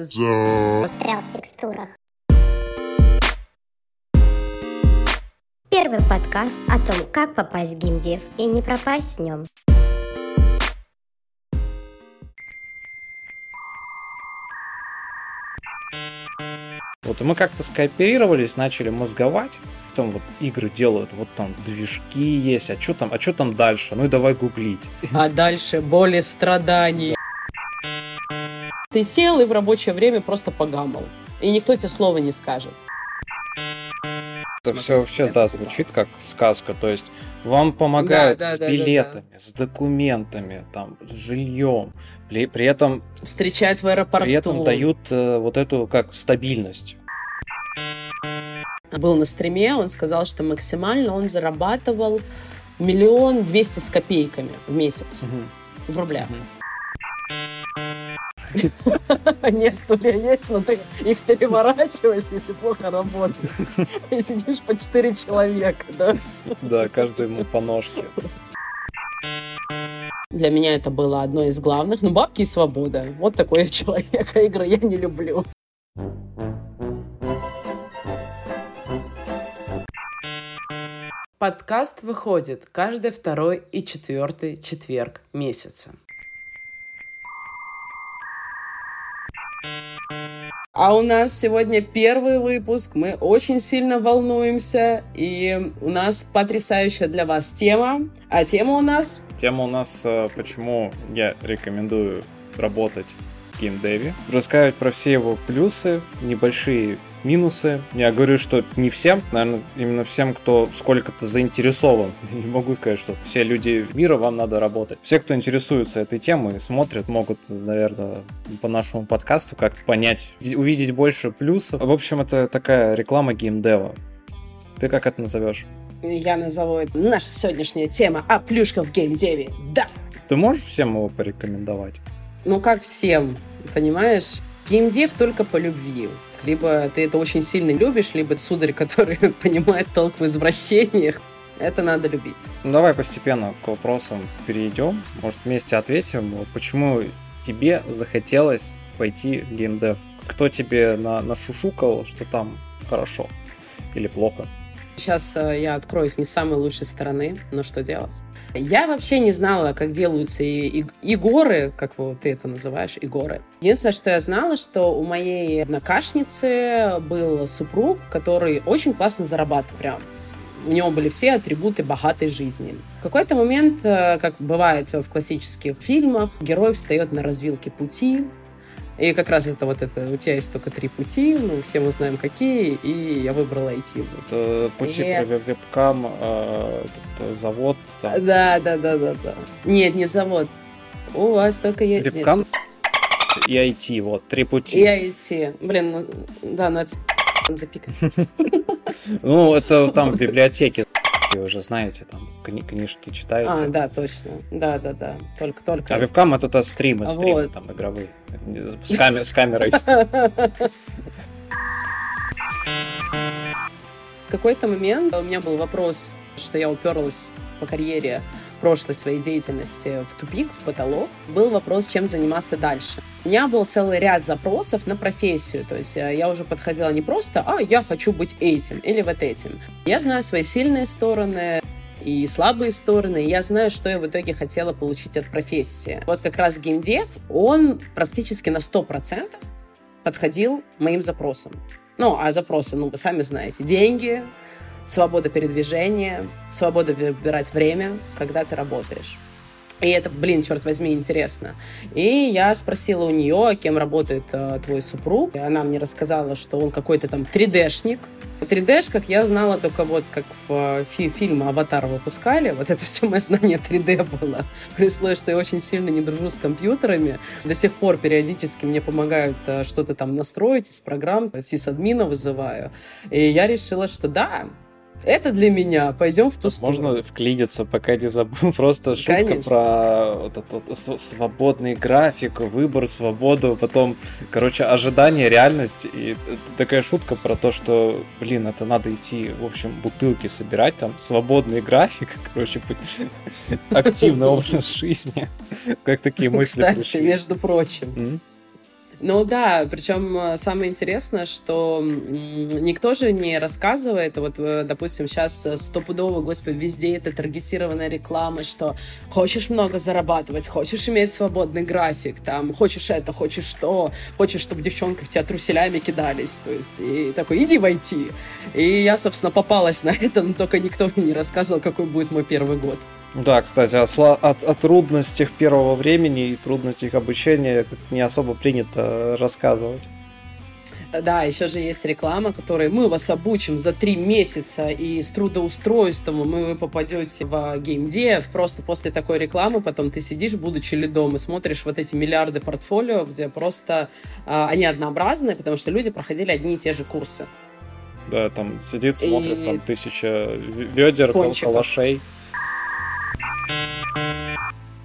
Застрял в текстурах. Первый подкаст о том, как попасть в геймдев и не пропасть в нем. Вот и мы как-то скооперировались, начали мозговать. Там вот игры делают, вот там движки есть, а что там, а что там дальше? Ну и давай гуглить. А дальше боли, страдания. Ты сел и в рабочее время просто погамал. И никто тебе слова не скажет. Это все вообще, да, звучит как сказка. То есть вам помогают Да, да, с да, да, билетами, с документами, там, с жильем. При, при этом, Встречают в аэропорту. при этом дают э, вот эту как стабильность. Был на стриме, он сказал, что максимально он зарабатывал миллион двести с копейками в месяц. В рублях. Нет, стулья есть, но ты их переворачиваешь, если плохо работаешь. И сидишь по четыре человека, да? Да, каждый ему по ножке. Для меня это было одно из главных. Ну, бабки и свобода. Вот такой я человек, а игры я не люблю. Подкаст выходит каждый второй и четвертый четверг месяца. А у нас сегодня первый выпуск. Мы очень сильно волнуемся. И у нас потрясающая для вас тема. А тема у нас Тема у нас, э, почему я рекомендую работать в геймдеве. Рассказывать про все его плюсы, небольшие минусы. Я говорю, что не всем, наверное, именно всем, кто сколько-то заинтересован. Не могу сказать, что все люди мира вам надо работать. Все, кто интересуется этой темой, смотрят, могут, наверное, по нашему подкасту как понять, увидеть больше плюсов. В общем, это такая реклама геймдева. Ты как это назовешь? я назову это наша сегодняшняя тема о плюшках в геймдеве. Да! Ты можешь всем его порекомендовать? Ну, как всем, понимаешь? Геймдев только по любви. Либо ты это очень сильно любишь, либо сударь, который понимает толк в извращениях. Это надо любить. Ну, давай постепенно к вопросам перейдем. Может, вместе ответим. Почему тебе захотелось пойти в геймдев? Кто тебе на, нашушукал, что там хорошо или плохо? Сейчас э, я откроюсь не с самой лучшей стороны, но что делать? Я вообще не знала, как делаются и, и, игоры, как вот ты это называешь, игоры. Единственное, что я знала, что у моей однокашницы был супруг, который очень классно зарабатывал прям. У него были все атрибуты богатой жизни. В какой-то момент, э, как бывает в классических фильмах, герой встает на развилке пути, и как раз это вот это, у тебя есть только три пути, ну, все мы знаем какие, и я выбрала IT. Это пути И- про веб- вебкам, э, этот, э, завод, там, Да, да, да, да, да. Нет, не завод. У вас только есть... вебкам и IT, вот, три пути. И IT. Блин, ну, да, ну это запикать. Ну, это там в библиотеке, вы уже знаете, там кни- книжки читаются. А, да, точно. Да, да, да. Только-только. А вебкам это то стримы, А стримы вот. там игровые. С, каме- с камерой. В какой-то момент у меня был вопрос, что я уперлась по карьере прошлой своей деятельности в тупик, в потолок. Был вопрос, чем заниматься дальше. У меня был целый ряд запросов на профессию. То есть э, я уже подходила не просто, а, я хочу быть этим или вот этим. Я знаю свои сильные стороны, и слабые стороны, я знаю, что я в итоге хотела получить от профессии. Вот как раз геймдев, он практически на 100% подходил моим запросам. Ну, а запросы, ну, вы сами знаете, деньги, свобода передвижения, свобода выбирать время, когда ты работаешь. И это, блин, черт возьми, интересно. И я спросила у нее, кем работает э, твой супруг. И она мне рассказала, что он какой-то там 3D-шник. 3D-шках я знала только вот как в э, фи- фильм «Аватар» выпускали. Вот это все мое знание 3D было. При что я очень сильно не дружу с компьютерами. До сих пор периодически мне помогают э, что-то там настроить из программ. Сисадмина вызываю. И я решила, что да, это для меня. Пойдем в ту сторону. Можно вклиниться, пока не забыл. Просто шутка Конечно. про вот этот вот свободный график, выбор, свободу, потом, короче, ожидание, реальность. И такая шутка про то, что, блин, это надо идти, в общем, бутылки собирать, там, свободный график, короче, активный образ жизни. Как такие мысли Кстати, между прочим? Ну да, причем э, самое интересное, что никто же не рассказывает, вот, э, допустим, сейчас э, стопудово, господи, везде это таргетированная реклама, что хочешь много зарабатывать, хочешь иметь свободный график, там, хочешь это, хочешь то, хочешь, чтобы девчонки в тебя труселями кидались, то есть, и такой, иди войти. И я, собственно, попалась на это, но только никто мне не рассказывал, какой будет мой первый год. Да, кстати, о, о, о трудностях первого времени и трудностях обучения не особо принято рассказывать. Да, еще же есть реклама, которой мы вас обучим за три месяца, и с трудоустройством мы попадете в геймдев. Просто после такой рекламы потом ты сидишь, будучи лидом, и смотришь вот эти миллиарды портфолио, где просто а, они однообразные, потому что люди проходили одни и те же курсы. Да, там сидит, смотрит, и... там тысяча ведер, калашей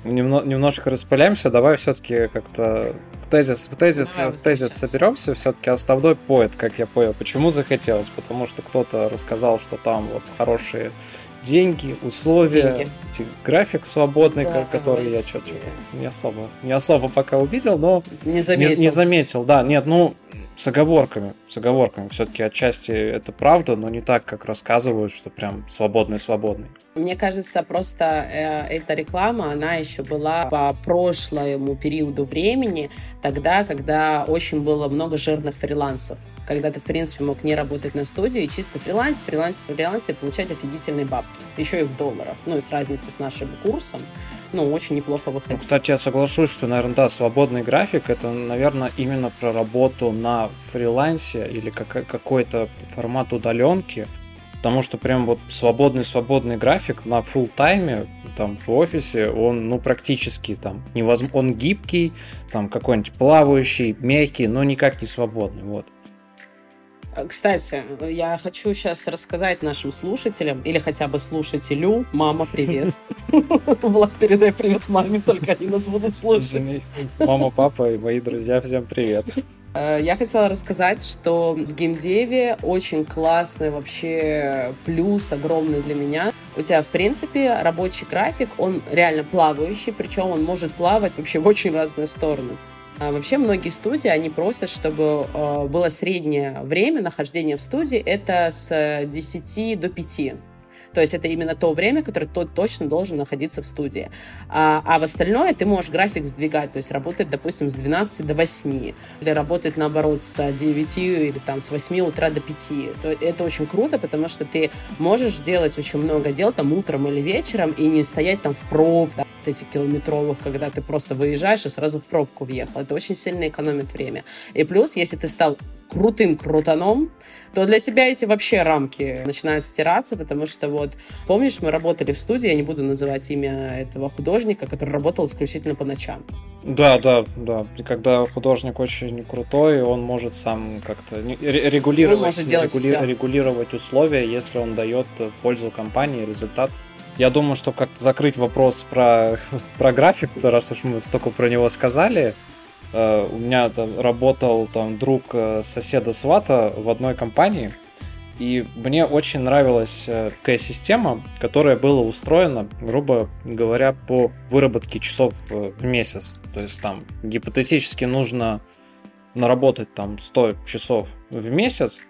немно, немножко распыляемся, давай все-таки как-то в тезис, в тезис, давай, в тезис соберемся. Все-таки основной поэт, как я понял, почему захотелось? Потому что кто-то рассказал, что там вот хорошие деньги, условия, деньги. График свободный, да, который я что-то не особо, не особо пока увидел, но не заметил. Не, не заметил, да, нет, ну с оговорками, с оговорками. Все-таки отчасти это правда, но не так, как рассказывают, что прям свободный-свободный. Мне кажется, просто э, эта реклама, она еще была по прошлому периоду времени, тогда, когда очень было много жирных фрилансов когда ты, в принципе, мог не работать на студии и чисто фриланс, фриланс, фриланс и получать офигительные бабки. Еще и в долларах. Ну, и с разницей с нашим курсом. Ну, очень неплохо выходит. Ну, кстати, я соглашусь, что, наверное, да, свободный график это, наверное, именно про работу на фрилансе или как, какой-то формат удаленки. Потому что прям вот свободный-свободный график на full тайме там в офисе, он ну практически там невозможно, он гибкий, там какой-нибудь плавающий, мягкий, но никак не свободный, вот. Кстати, я хочу сейчас рассказать нашим слушателям, или хотя бы слушателю, мама, привет. Влад, передай привет маме, только они нас будут слушать. Мама, папа и мои друзья, всем привет. Э, я хотела рассказать, что в геймдеве очень классный вообще плюс огромный для меня. У тебя, в принципе, рабочий график, он реально плавающий, причем он может плавать вообще в очень разные стороны. А вообще многие студии, они просят, чтобы э, было среднее время нахождения в студии, это с 10 до 5. То есть это именно то время, которое тот точно должен находиться в студии. А, а в остальное ты можешь график сдвигать, то есть работать, допустим, с 12 до 8, или работать, наоборот, с 9 или там с 8 утра до 5. То это очень круто, потому что ты можешь делать очень много дел там утром или вечером и не стоять там в пробках, этих километровых, когда ты просто выезжаешь и сразу в пробку въехал. Это очень сильно экономит время. И плюс, если ты стал крутым крутаном, то для тебя эти вообще рамки начинают стираться, потому что вот, помнишь, мы работали в студии, я не буду называть имя этого художника, который работал исключительно по ночам. Да, да, да. И когда художник очень крутой, он может сам как-то регулировать, он может делать регули- регулировать условия, если он дает пользу компании, результат я думаю, что как-то закрыть вопрос про, про график, раз уж мы столько про него сказали, э, у меня там работал там друг э, соседа свата в одной компании, и мне очень нравилась э, такая система, которая была устроена, грубо говоря, по выработке часов в месяц. То есть там гипотетически нужно наработать там 100 часов в месяц,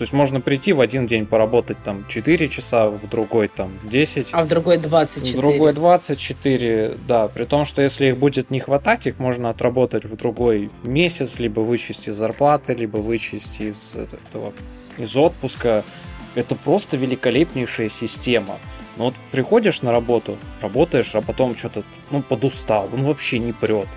то есть можно прийти в один день поработать там 4 часа, в другой там 10. А в другой 24. В другой 24, да. При том, что если их будет не хватать, их можно отработать в другой месяц, либо вычесть из зарплаты, либо вычесть из этого из отпуска. Это просто великолепнейшая система. Но вот приходишь на работу, работаешь, а потом что-то, ну, подустал, он вообще не прет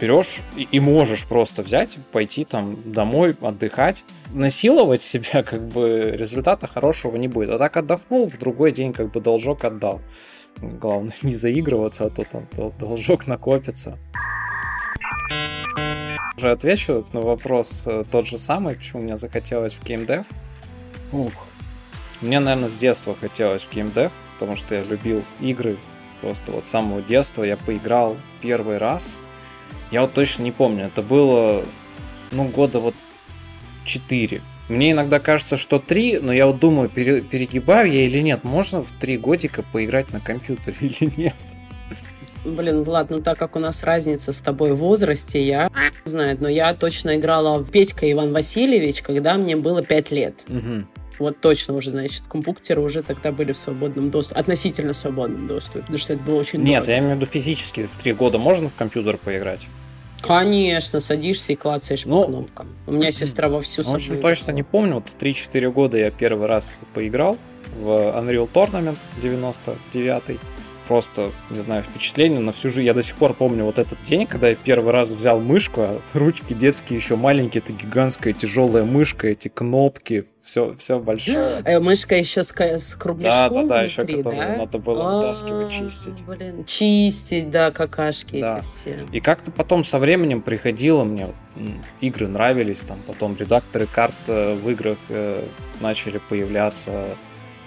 берешь и, можешь просто взять, пойти там домой, отдыхать. Насиловать себя, как бы, результата хорошего не будет. А так отдохнул, в другой день, как бы, должок отдал. Главное, не заигрываться, а то там должок накопится. Уже отвечу на вопрос э, тот же самый, почему мне захотелось в геймдев. Ух. Мне, наверное, с детства хотелось в геймдев, потому что я любил игры. Просто вот с самого детства я поиграл первый раз я вот точно не помню. Это было, ну, года вот 4. Мне иногда кажется, что 3, но я вот думаю, пере, перегибаю я или нет. Можно в 3 годика поиграть на компьютере или нет? Блин, Влад, ну так как у нас разница с тобой в возрасте, я знает, но я точно играла в Петька Иван Васильевич, когда мне было 5 лет. Мгм. Вот точно уже, значит, компьютеры уже тогда были в свободном доступе, относительно свободном доступе, потому что это было очень Нет, дорого. я имею в виду физически. В три года можно в компьютер поиграть? Конечно, садишься и клацаешь Ну, по кнопкам. У меня сестра вовсю в общем, точно не помню. Вот 3-4 года я первый раз поиграл в Unreal Tournament 99 Просто, не знаю, впечатление на всю жизнь. Я до сих пор помню вот этот день, когда я первый раз взял мышку, а ручки детские еще маленькие, это гигантская тяжелая мышка, эти кнопки, все, все большое. Э, мышка еще с, с кругляшком Да-да-да, еще внутри, которую да? надо было А, вытаскивать, чистить. Блин, чистить, да, какашки Да. эти все. И как-то потом со временем приходило мне, игры нравились, там потом редакторы карт э, в играх э, начали появляться.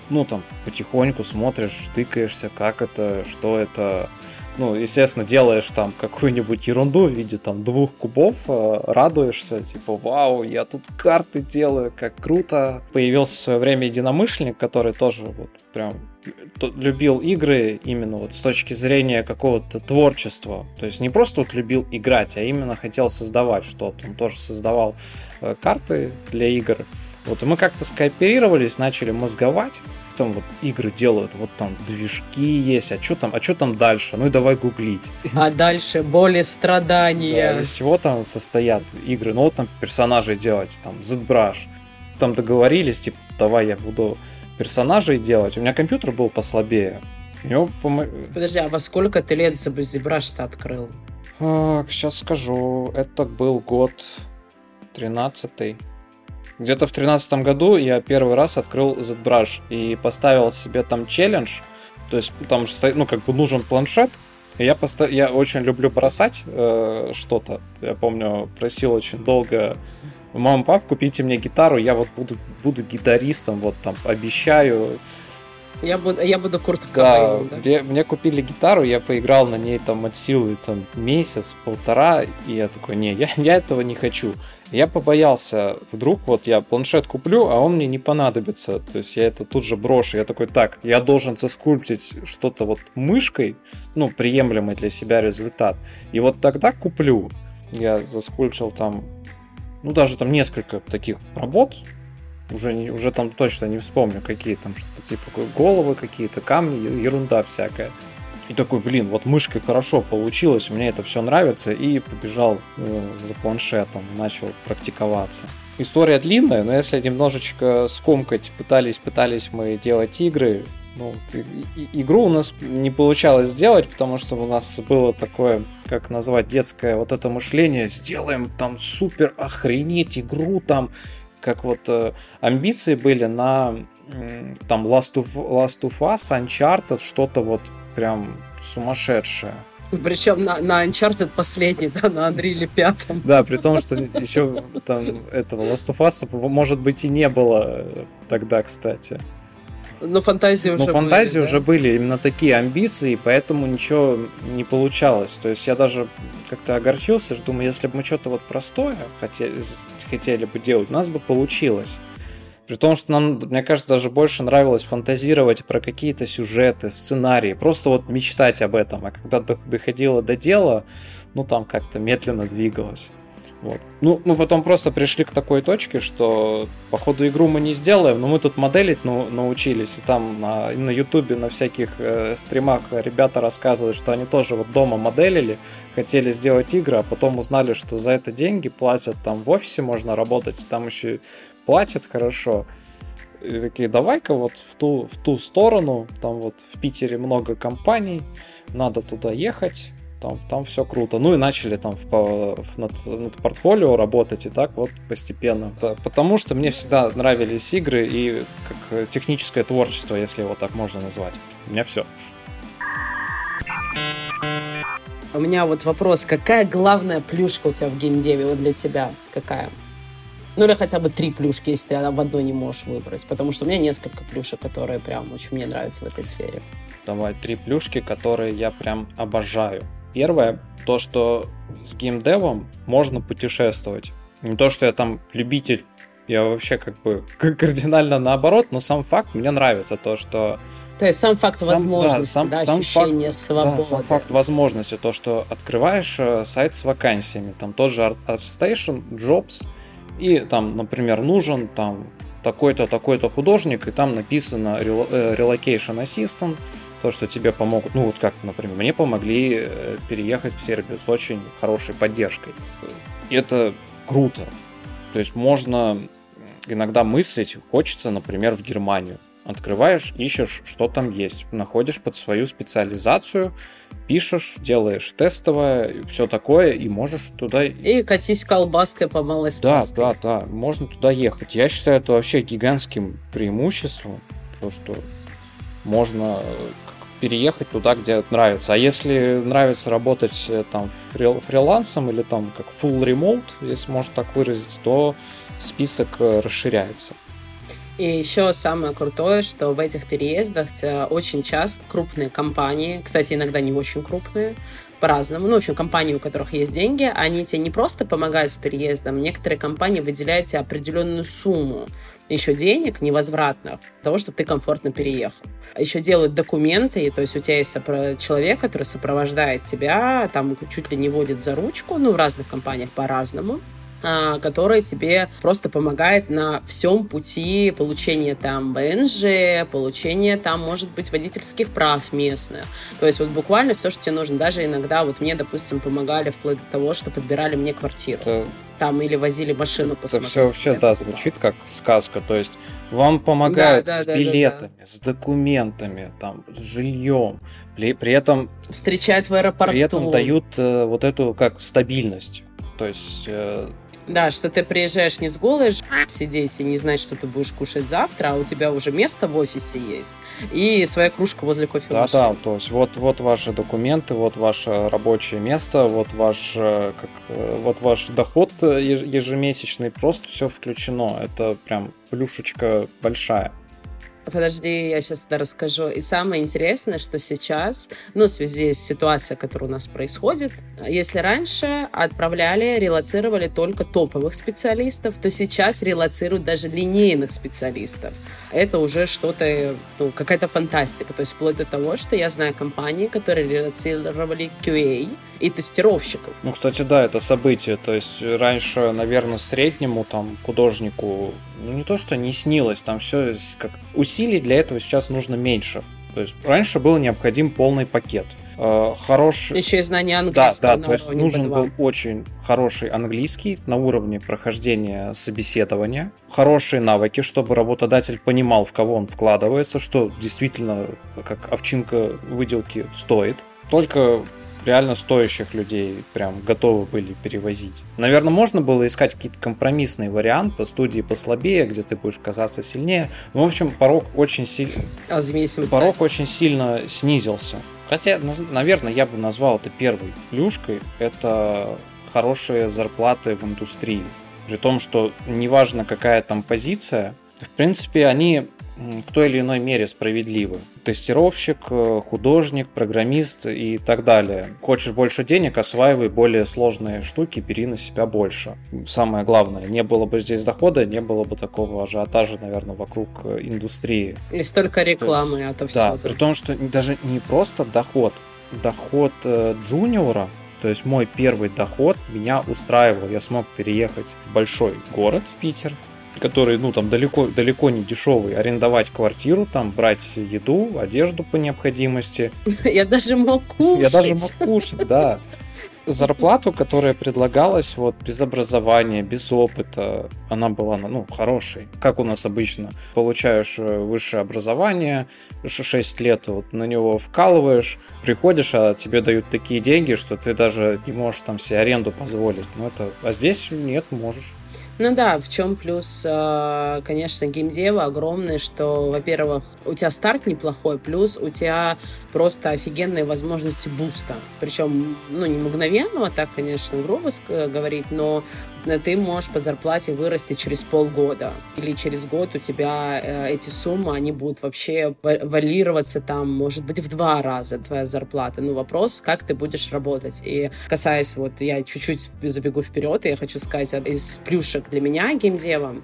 Ну, там, потихоньку смотришь, тыкаешься, как это, что это. Ну, естественно, делаешь там какую-нибудь ерунду в виде там двух кубов, э, радуешься, типа, вау, я тут карты делаю, как круто. Появился в свое время единомышленник, который тоже вот прям любил игры именно вот с точки зрения какого-то творчества. То есть не просто вот любил играть, а именно хотел создавать что-то. Он тоже создавал э, карты для игр. Вот и мы как-то скооперировались, начали мозговать. Там вот игры делают, вот там движки есть, а что там, а что там дальше? Ну и давай гуглить. А дальше боли, страдания. Да, из чего там состоят игры? Ну вот там персонажей делать, там ZBrush. Там договорились, типа, давай я буду персонажей делать. У меня компьютер был послабее. У него, по-мо- Подожди, а во сколько ты лет Зебраш-то открыл? сейчас скажу, это был год 13 Где-то в 13 году я первый раз открыл ZBrush и поставил себе там челлендж. То есть там же стоит, ну, как бы нужен планшет. И я, поста- я очень люблю бросать э, что-то. Я помню, просил очень долго мама, пап, купите мне гитару, я вот буду, буду гитаристом, вот там, обещаю. Я буду, я буду Курт Да, да? мне, мне купили гитару, я поиграл на ней там от силы там месяц, полтора, и я такой, не, я, я этого не хочу. Я побоялся, вдруг вот я планшет куплю, а он мне не понадобится, то есть я это тут же брошу. Я такой, так, я должен соскульптить что-то вот мышкой, ну, приемлемый для себя результат. И вот тогда куплю. Я заскульптил там, ну, даже там несколько таких работ, уже, уже там точно не вспомню, какие там что-то типа головы какие-то, камни, ерунда всякая. И такой, блин, вот мышкой хорошо получилось, мне это все нравится, и побежал э, за планшетом, начал практиковаться. История длинная, но если немножечко скомкать, пытались, пытались мы делать игры, ну, игру у нас не получалось сделать, потому что у нас было такое, как назвать, детское вот это мышление, сделаем там супер охренеть игру там, как вот э, амбиции были на там Last of, Last of Us, Uncharted, что-то вот прям сумасшедшее. Причем на, на Uncharted последний, да, на Unreal 5. Да, при том, что еще там этого Last of Us, может быть, и не было тогда, кстати. Но фантазии уже Но фантазии были, да? уже были именно такие амбиции, поэтому ничего не получалось. То есть я даже как-то огорчился, что думаю, если бы мы что-то вот простое хотели, хотели бы делать, у нас бы получилось. При том, что нам, мне кажется, даже больше нравилось фантазировать про какие-то сюжеты, сценарии, просто вот мечтать об этом. А когда до- доходило до дела, ну там как-то медленно двигалось. Вот. Ну, мы потом просто пришли к такой точке, что по ходу игру мы не сделаем, но мы тут моделить ну, научились. И там на, и на ютубе, на всяких э, стримах ребята рассказывают, что они тоже вот дома моделили, хотели сделать игры, а потом узнали, что за это деньги платят, там в офисе можно работать, там еще платят хорошо. И такие, давай-ка вот в ту, в ту сторону, там вот в Питере много компаний, надо туда ехать, там, там все круто. Ну и начали там в, в- над, над портфолио работать, и так вот постепенно. Да, потому что мне всегда нравились игры и как э, техническое творчество, если его так можно назвать. У меня все. У меня вот вопрос, какая главная плюшка у тебя в геймдеве, вот для тебя какая? Ну или хотя бы три плюшки, если ты в одной не можешь выбрать. Потому что у меня несколько плюшек, которые прям очень мне нравятся в этой сфере. Давай три плюшки, которые я прям обожаю. Первое, то, что с геймдевом можно путешествовать. Не то, что я там любитель Я вообще как бы кардинально наоборот, но сам факт мне нравится то, что... То есть сам факт сам, возможности, да, сам, да, сам ощущение факт, свободы. Да, сам факт возможности, то, что открываешь э, сайт с вакансиями, там тот же ArtStation, Jobs, и там, например, нужен там такой-то, такой-то художник, и там написано э, Relocation Assistant, то, что тебе помогут, ну вот как, например, мне помогли э, переехать в Сербию с очень хорошей поддержкой. Это круто. То есть можно иногда мыслить, хочется, например, в Германию. Открываешь, ищешь, что там есть, находишь под свою специализацию, пишешь, делаешь тестовое, все такое, и можешь туда... И катись колбаской по малой Да, да, да, можно туда ехать. Я считаю это вообще гигантским преимуществом, то, что можно переехать туда, где нравится. А если нравится работать э, там фрилансом или там как full remote, если можно так выразить, то список э, расширяется. И еще самое крутое, что в этих переездах очень часто крупные компании, кстати, иногда не очень крупные, по-разному. Ну, в общем, компании, у которых есть деньги, они тебе не просто помогают с переездом, некоторые компании выделяют тебе определенную сумму еще денег невозвратных для того, чтобы ты комфортно переехал. Еще делают документы, то есть у тебя есть человек, который сопровождает тебя, там чуть ли не водит за ручку, ну, в разных компаниях по-разному. А, которая тебе просто помогает на всем пути получения там БНЖ, получения там, может быть, водительских прав местных. То есть вот буквально все, что тебе нужно. Даже иногда вот мне, допустим, помогали вплоть до того, что подбирали мне квартиру. Это... Там или возили машину посмотреть. Это все вообще, да, звучит как сказка. То есть вам помогают да, да, с да, билетами, да, да. с документами, там, с жильем. При, при этом... Встречают в аэропорту. При этом дают э, вот эту как стабильность. То есть э, да, что ты приезжаешь не с голой сидеть и не знать, что ты будешь кушать завтра, а у тебя уже место в офисе есть и своя кружка возле кофемашины. Да, да, то есть вот, вот ваши документы, вот ваше рабочее место, вот ваш, э, как, вот ваш доход ежемесячный, просто все включено. Это прям плюшечка большая. Подожди, я сейчас это расскажу. И самое интересное, что сейчас, ну, в связи с ситуацией, которая у нас происходит, если раньше отправляли, релацировали только топовых специалистов, то сейчас релацируют даже линейных специалистов. Это уже что-то, ну, какая-то фантастика. То есть вплоть до того, что я знаю компании, которые релацировали QA и тестировщиков. Ну, кстати, да, это событие. То есть раньше, наверное, среднему там художнику ну не то, что не снилось, там все как усилий для этого сейчас нужно меньше. То есть раньше был необходим полный пакет. Э, хороший... Еще и знание английского. Да, да, то есть нужен был очень хороший английский на уровне прохождения собеседования, хорошие навыки, чтобы работодатель понимал, в кого он вкладывается, что действительно как овчинка выделки стоит. Только реально стоящих людей прям готовы были перевозить. Наверное, можно было искать какие-то компромиссные варианты, студии послабее, где ты будешь казаться сильнее. Ну, в общем, порог очень сильно... А порог очень сильно снизился. Хотя, наверное, я бы назвал это первой плюшкой. Это хорошие зарплаты в индустрии. При том, что неважно какая там позиция, в принципе, они в той или иной мере справедливы. Тестировщик, э, художник, программист и так далее. Хочешь больше денег, осваивай более сложные штуки, бери на себя больше. Самое главное, не было бы здесь дохода, не было бы такого ажиотажа, наверное, вокруг э, индустрии. И столько рекламы, есть, все. Да, при том, что даже не просто доход, доход э, джуниора, то есть мой первый доход меня устраивал. Я смог переехать в большой город, в Питер, который, ну, там далеко, далеко не дешевый, арендовать квартиру, там брать еду, одежду по необходимости. Я даже мог кушать. Я даже мог кушать, да. Зарплату, которая предлагалась вот без образования, без опыта, она была ну, хорошей. Как у нас обычно, получаешь э, высшее образование, 6 лет вот на него вкалываешь, приходишь, а тебе дают такие деньги, что ты даже не можешь там себе аренду позволить. Ну, это... А здесь нет, можешь. Ну да, в чем плюс, э, конечно, геймдева огромный, что, во-первых, у тебя старт неплохой, плюс у тебя просто офигенные возможности буста. Причем, ну, не мгновенного, так, конечно, грубо говорить, но ты можешь по зарплате вырасти через полгода. Или через год у тебя э, эти суммы, они будут вообще валироваться там, может быть, в два раза твоя зарплата. Ну, вопрос, как ты будешь работать. И касаясь, вот я чуть-чуть забегу вперед, и я хочу сказать, из плюшек для меня геймдева,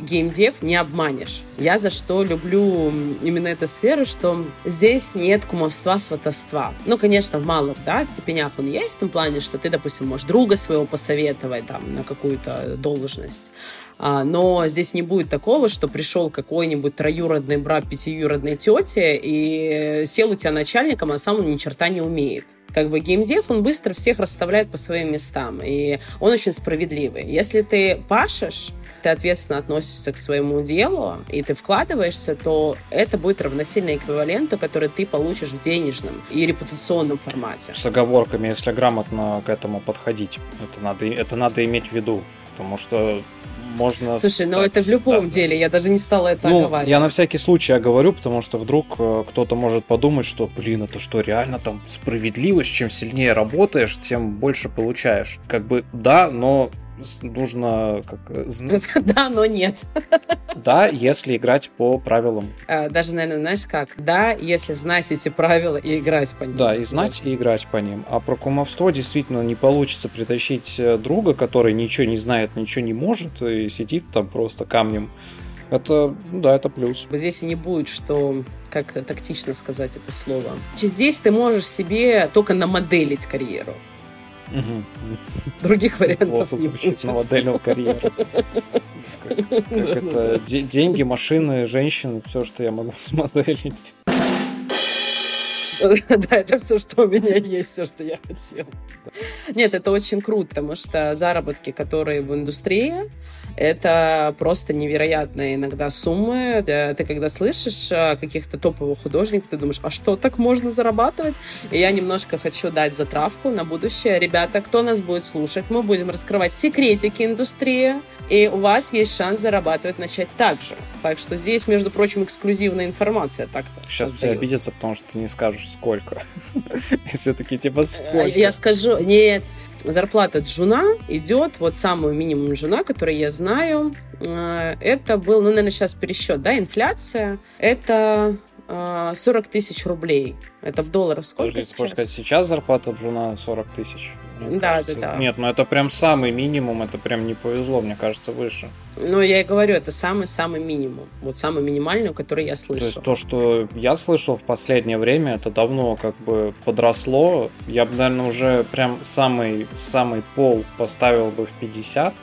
геймдев не обманешь. Я за что люблю именно эту сферу, что здесь нет кумовства, сватовства. Ну, конечно, в малых, да, степенях он есть, в том плане, что ты, допустим, можешь друга своего посоветовать там на какую-то должность. А, но здесь не будет такого, что пришел какой-нибудь троюродный брат пятиюродной тети и сел у тебя начальником, а сам он ни черта не умеет как бы геймдев, он быстро всех расставляет по своим местам, и он очень справедливый. Если ты пашешь, ты ответственно относишься к своему делу, и ты вкладываешься, то это будет равносильно эквиваленту, который ты получишь в денежном и репутационном формате. С оговорками, если грамотно к этому подходить. Это надо, это надо иметь в виду. Потому что можно... Слушай, но ну это в любом да. деле, я даже не стала это ну, оговаривать. Я на всякий случай оговорю, потому что вдруг э, кто-то может подумать, что, блин, это что, реально там справедливость, чем сильнее работаешь, тем больше получаешь. Как бы да, но нужно как э, Да, но нет. Да, если играть по правилам. А, даже, наверное, знаешь как? Да, если знать эти правила и играть по ним. Да, и знать, и играть по ним. А про кумовство действительно не получится притащить э, друга, который ничего не знает, ничего не может, и сидит там просто камнем. Это, ну да, это плюс. Здесь и не будет, что, как тактично сказать это слово. Здесь ты можешь себе только намоделить карьеру. Других вариантов Плохо звучит на модельную карьеру. Как, как это деньги, машины, женщины, все, что я могу смоделить. Да, это все, что у меня есть, все, что я хотела. Нет, это очень круто, потому что заработки, которые в индустрии, это просто невероятные иногда суммы. Ты когда слышишь э, каких-то топовых художников, ты думаешь, а что, так можно зарабатывать? И я немножко хочу дать затравку на будущее. Ребята, кто нас будет слушать, мы будем раскрывать секретики индустрии, и у вас есть шанс зарабатывать начать так же. Так что здесь, между прочим, эксклюзивная информация так-то. Сейчас все обидятся, потому что ты не скажешь, сколько. Все-таки типа сколько. Я скажу, нет, зарплата джуна идет, вот самый минимум джуна, который я знаю, э, это был, ну, наверное, сейчас пересчет, да, инфляция, это 40 э, тысяч рублей. Это в долларах сколько Подожди, сейчас? Сколько сейчас зарплата джуна 40 тысяч? Да, кажется. да, да. Нет, ну это прям самый минимум, это прям не повезло, мне кажется, выше. Ну, я и говорю, это самый-самый минимум. Вот самый минимальный, который я слышал. То есть то, что я слышал в последнее время, это давно как бы подросло. Я бы, наверное, уже прям самый, самый пол поставил бы в 50.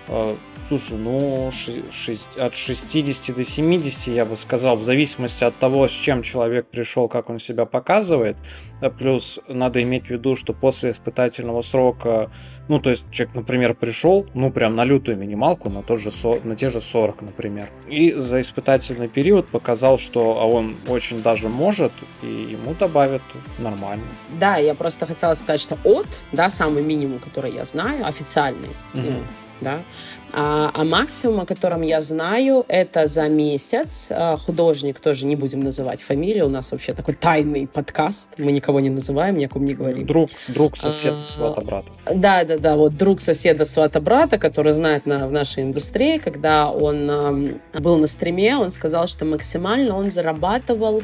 Слушай, ну, 6, от 60 до 70, я бы сказал, в зависимости от того, с чем человек пришел, как он себя показывает. А плюс надо иметь в виду, что после испытательного срока, ну, то есть человек, например, пришел, ну, прям на лютую минималку, на, тот же, на те же 40, например. И за испытательный период показал, что а он очень даже может, и ему добавят нормально. Да, я просто хотела сказать, что от, да, самый минимум, который я знаю, официальный, угу да. А, а максимум, о котором я знаю, это за месяц. А, художник, тоже не будем называть фамилию, у нас вообще такой тайный подкаст, мы никого не называем, ни о ком не говорим. Друг, друг соседа, а, свата брата. Да, да, да, вот друг соседа, свата брата, который знает на, в нашей индустрии, когда он э, был на стриме, он сказал, что максимально он зарабатывал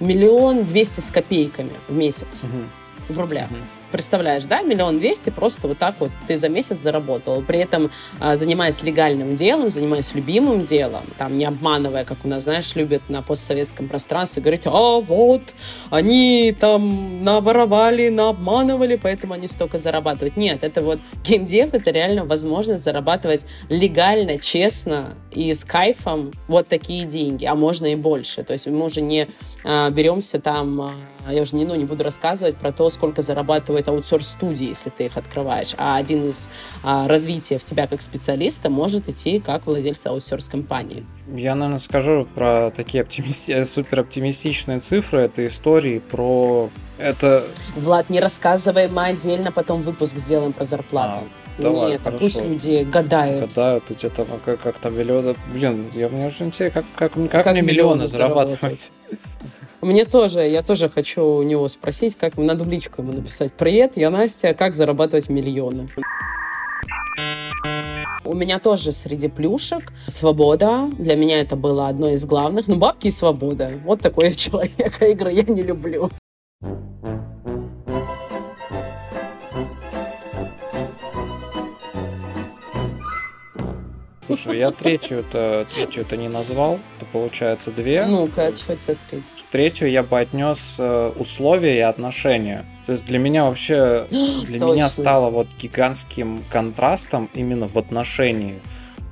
миллион двести с копейками в месяц угу. в рублях. Угу представляешь, да, миллион двести просто вот так вот ты за месяц заработал, при этом а, занимаясь легальным делом, занимаясь любимым делом, там не обманывая, как у нас, знаешь, любят на постсоветском пространстве говорить, а вот, они там наворовали, наобманывали, поэтому они столько зарабатывают. Нет, это вот геймдев, это реально возможность зарабатывать легально, честно и с кайфом вот такие деньги, а можно и больше. То есть мы уже не а, беремся там, а, я уже не, ну, не буду рассказывать про то, сколько зарабатывают аутсорс-студии, если ты их открываешь, а один из а, развития в тебя как специалиста может идти как владельца аутсорс-компании. Я, наверное, скажу про такие оптимисти... супер оптимистичные цифры. Это истории про... Это... Влад, не рассказывай, мы отдельно потом выпуск сделаем про зарплату. А. Давай, Нет, хорошо. пусть люди гадают. Гадают, эти там как, как там миллионы. Блин, я мне уже интересно, как, как, как, как мне миллионы, миллионы зарабатывать. Мне тоже, я тоже хочу у него спросить, как надо в личку ему написать. Привет, я Настя, как зарабатывать миллионы? У меня тоже среди плюшек свобода. Для меня это было одно из главных. Ну, бабки и свобода. Вот такой я человек. А игры я не люблю. Слушай, я третью-то третью-то не назвал. Это получается две. Ну-ка, что тебе третью? Третью я бы отнес э, условия и отношения. То есть для меня вообще, для Точно. меня стало вот гигантским контрастом именно в отношении.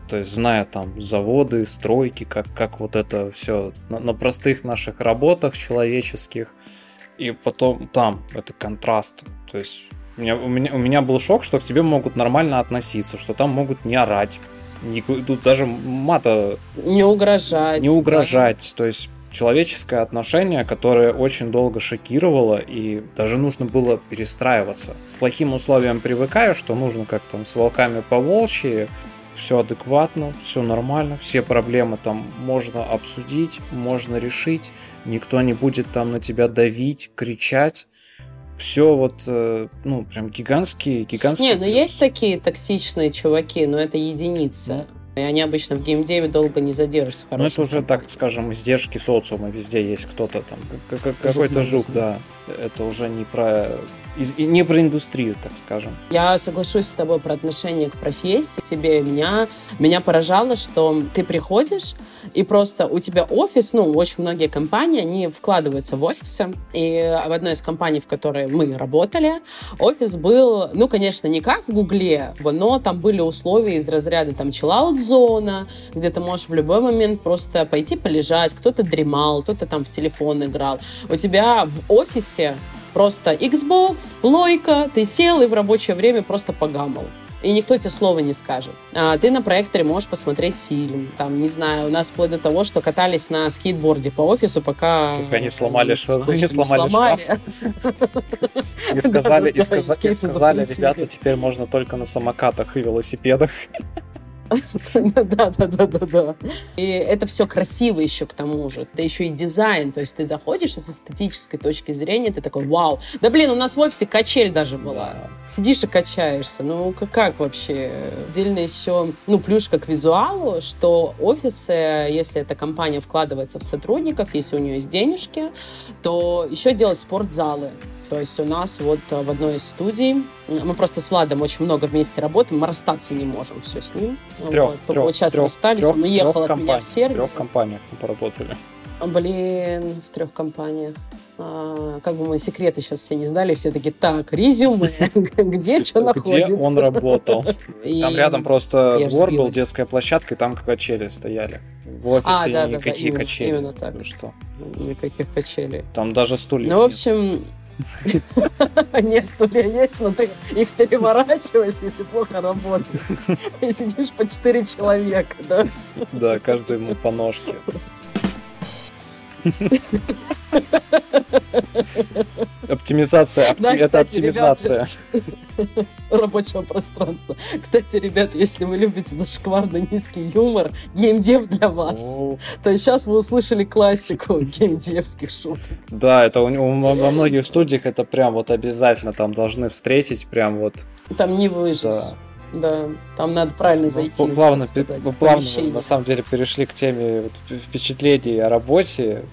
То есть, зная там заводы, стройки, как, как вот это все на, на простых наших работах человеческих, и потом там это контраст. То есть у меня, у, меня, у меня был шок, что к тебе могут нормально относиться, что там могут не орать, не, тут даже мата Не угрожать. не угрожать. То есть человеческое отношение, которое очень долго шокировало, и даже нужно было перестраиваться. К плохим условиям привыкаю, что нужно как там с волками по волчьи, все адекватно, все нормально, все проблемы там можно обсудить, можно решить, никто не будет там на тебя давить, кричать. Все вот, э, ну, прям гигантские, гигантские... Не, ну есть такие токсичные чуваки, но это единица. И они обычно в геймдеве долго не задержатся. Ну, это уже, так скажем, издержки социума. Везде есть кто-то там, как- как- какой-то жук, да. Это уже не про... из- и не про индустрию, так скажем. Я соглашусь с тобой про отношение к профессии, к тебе. Меня, меня поражало, что ты приходишь, и просто у тебя офис, ну, очень многие компании, они вкладываются в офисы. И в одной из компаний, в которой мы работали, офис был, ну, конечно, не как в Гугле, но там были условия из разряда там чиллаут-зона, где ты можешь в любой момент просто пойти полежать, кто-то дремал, кто-то там в телефон играл. У тебя в офисе просто Xbox, плойка, ты сел и в рабочее время просто погамал. И никто тебе слова не скажет. А, ты на проекторе можешь посмотреть фильм. Там, не знаю, у нас вплоть до того, что катались на скейтборде по офису, пока... Пока не сломали шкаф- точно не сломали сломали. И сказали, и сказали, ребята, теперь можно только на самокатах и велосипедах. Да, да, да, да, да. И это все красиво еще к тому же. Да еще и дизайн. То есть ты заходишь, и с эстетической точки зрения ты такой, вау. Да блин, у нас в офисе качель даже была. Сидишь и качаешься. Ну, как, как вообще? Отдельно еще, ну, плюшка к визуалу, что офисы, если эта компания вкладывается в сотрудников, если у нее есть денежки, то еще делать спортзалы. То есть у нас вот э, в одной из студий, мы просто с Владом очень много вместе работаем, мы расстаться не можем все с ним. Трех, Вот, только вот сейчас расстались, он уехал от меня в В сервис. трех компаниях мы поработали. Блин, в трех компаниях. А, как бы мы секреты сейчас все не сдали, все таки так, резюме, где что находится. Где он работал? Там рядом просто двор был, детская площадка, и там качели стояли. В офисе А, никакие качели. именно так. Что? Никаких качелей. Там даже стульев Ну, в общем, нет, стулья есть, но ты их переворачиваешь, если плохо работаешь. И сидишь по четыре человека, да? Да, каждый ему по ножке. Оптимизация, опти- Да, это кстати, оптимизация. рабочего пространства. Кстати, ребята, если вы любите зашкварно низкий юмор, геймдев для вас. О, То есть сейчас вы услышали классику геймдевских шуток. Да, это у, у- во многих студиях это прям вот обязательно там должны встретить, прям вот. Там не выживешь. Да. Да, там надо правильно Мы зайти. пл- плавно, сказать, мы в плавно на самом деле перешли к теме впечатлений о работе.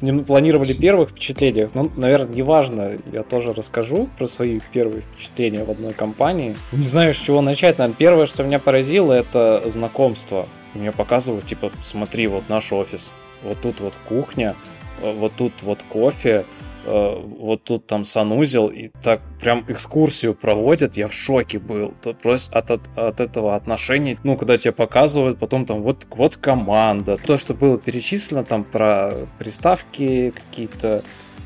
Не планировали первых впечатлениях, ну, наверное, неважно, я тоже расскажу про свои первые впечатления в одной компании. Не знаю, с чего начать. Наверное, первое, что меня поразило, это знакомство. Мне показывают, типа, смотри, вот наш офис, вот тут вот кухня, вот тут вот кофе, вот тут там санузел, и так прям экскурсию проводят, я в шоке был. То просто от, от, от этого отношения, ну, когда тебе показывают, потом там вот, вот команда. То, что было перечислено там про приставки, какие-то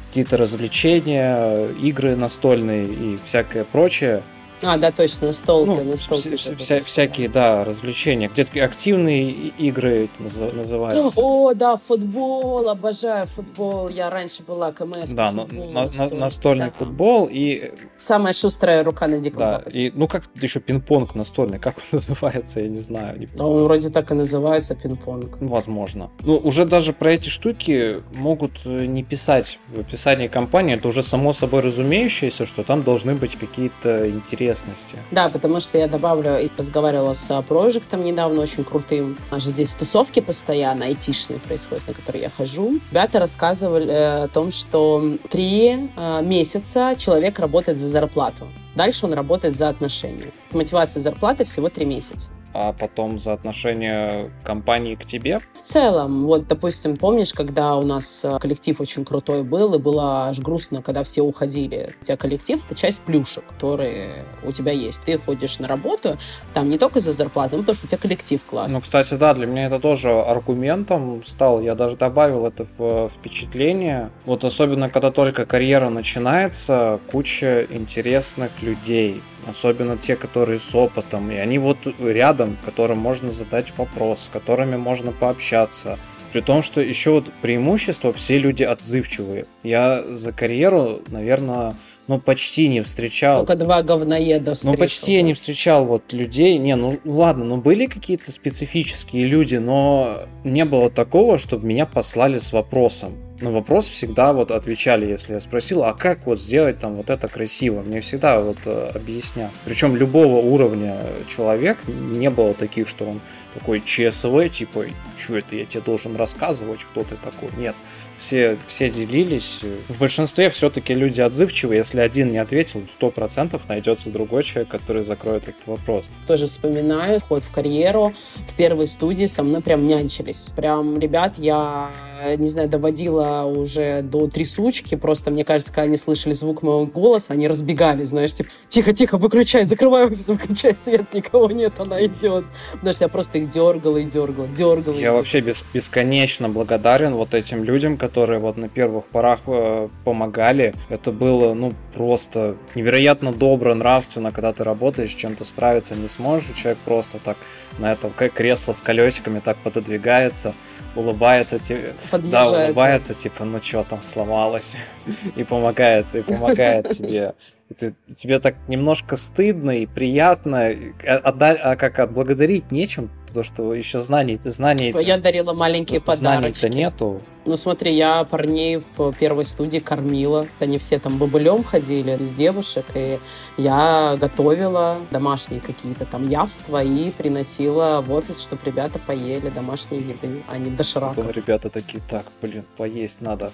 какие-то развлечения, игры настольные и всякое прочее. А, да, точно, настолки, Ну, настолки. вся- вся- всякие, да, развлечения. Где-то активные игры наз- называются. О, да, футбол, обожаю футбол. Я раньше была КМС. Да, на- на- на- настольный футбол и Самая шустрая рука на Диком да, Западе. и ну как еще пинг-понг настольный, как он называется, я не знаю, не А Он вроде так и называется пинг-понг. Ну, Возможно. Ну, уже даже про эти штуки могут э, не писать в описании компании. Это уже само собой разумеющееся, что там должны быть какие-то интересности. Да, потому что я добавлю, и разговаривала с а, проектом недавно, очень крутым. У нас же здесь тусовки постоянно, айтишные происходят, на которые я хожу. Ребята рассказывали э, о том, что три э, месяца человек работает за зарплату. Дальше он работает за отношения. Мотивация зарплаты всего три месяца. А потом за отношение компании к тебе? В целом, вот, допустим, помнишь, когда у нас э, коллектив очень крутой был, и было аж грустно, когда все уходили. У тебя коллектив — это часть плюшек, которые у тебя есть. Ты ходишь на работу, там не только за зарплату, но потому что у тебя коллектив классный. Ну, кстати, да, для меня это тоже аргументом стал. Я даже добавил это в впечатление. Вот особенно, когда только карьера начинается, куча интересных людей особенно те, которые с опытом, и они вот рядом, которым можно задать вопрос, с которыми можно пообщаться. При том, что еще вот преимущество, все люди отзывчивые. Я за карьеру, наверное, ну, почти не встречал. Только два говноеда встретил. Ну, почти я не встречал вот людей. Не, ну ладно, ну были какие-то специфические люди, но не было такого, чтобы меня послали с вопросом на вопрос всегда вот отвечали, если я спросил, а как вот сделать там вот это красиво? Мне всегда вот э, объяснял. Причем любого уровня человек не было таких, что он такой ЧСВ, типа, что это я тебе должен рассказывать, кто ты такой. Нет, все, все делились. В большинстве все-таки люди отзывчивые. Если один не ответил, сто процентов найдется другой человек, который закроет этот вопрос. Тоже вспоминаю ход в карьеру. В первой студии со мной прям нянчились. Прям, ребят, я, не знаю, доводила уже до трясучки. Просто, мне кажется, когда они слышали звук моего голоса, они разбегали, знаешь, типа, тихо-тихо, выключай, закрывай офис, выключай свет, никого нет, она идет. Потому что я просто их дергала и дергала, дергала. Я вообще без, бесконечно благодарен вот этим людям, которые вот на первых порах э, помогали. Это было, ну, просто невероятно добро, нравственно, когда ты работаешь, чем-то справиться не сможешь, и человек просто так на этом кресло с колесиками так пододвигается, улыбается тебе, да, улыбается, типа, ну что там сломалось, и помогает, и помогает тебе ты, тебе так немножко стыдно и приятно, отда, а как отблагодарить нечем, то что еще знаний, знаний. Типа, я дарила маленькие подарочки. Знаний-то нету. Ну смотри, я парней в первой студии кормила. Они все там бобылем ходили из девушек, и я готовила домашние какие-то там явства и приносила в офис, чтобы ребята поели домашние еды, а не доширака. Потом ребята такие, так, блин, поесть надо.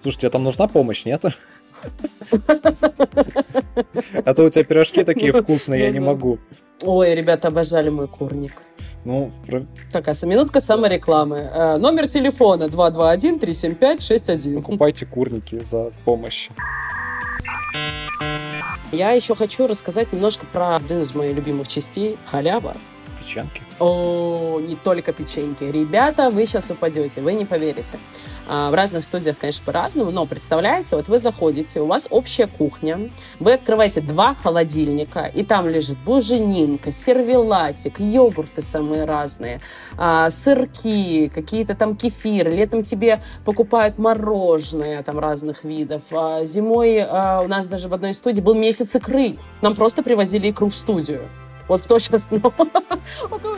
Слушай, тебе там нужна помощь, нет? А то у тебя пирожки такие вкусные, я не могу. Ой, ребята обожали мой курник. Ну, Такая минутка саморекламы. Э, номер телефона 221-375-61. Покупайте курники за помощь. Я еще хочу рассказать немножко про один из моих любимых частей – халява печеньки. О, не только печеньки. Ребята, вы сейчас упадете, вы не поверите. А, в разных студиях, конечно, по-разному, но представляете, вот вы заходите, у вас общая кухня, вы открываете два холодильника, и там лежит буженинка, сервелатик, йогурты самые разные, а, сырки, какие-то там кефиры. Летом тебе покупают мороженое там разных видов. А, зимой у нас даже в одной студии был месяц икры. Нам просто привозили икру в студию. Вот кто сейчас, ну,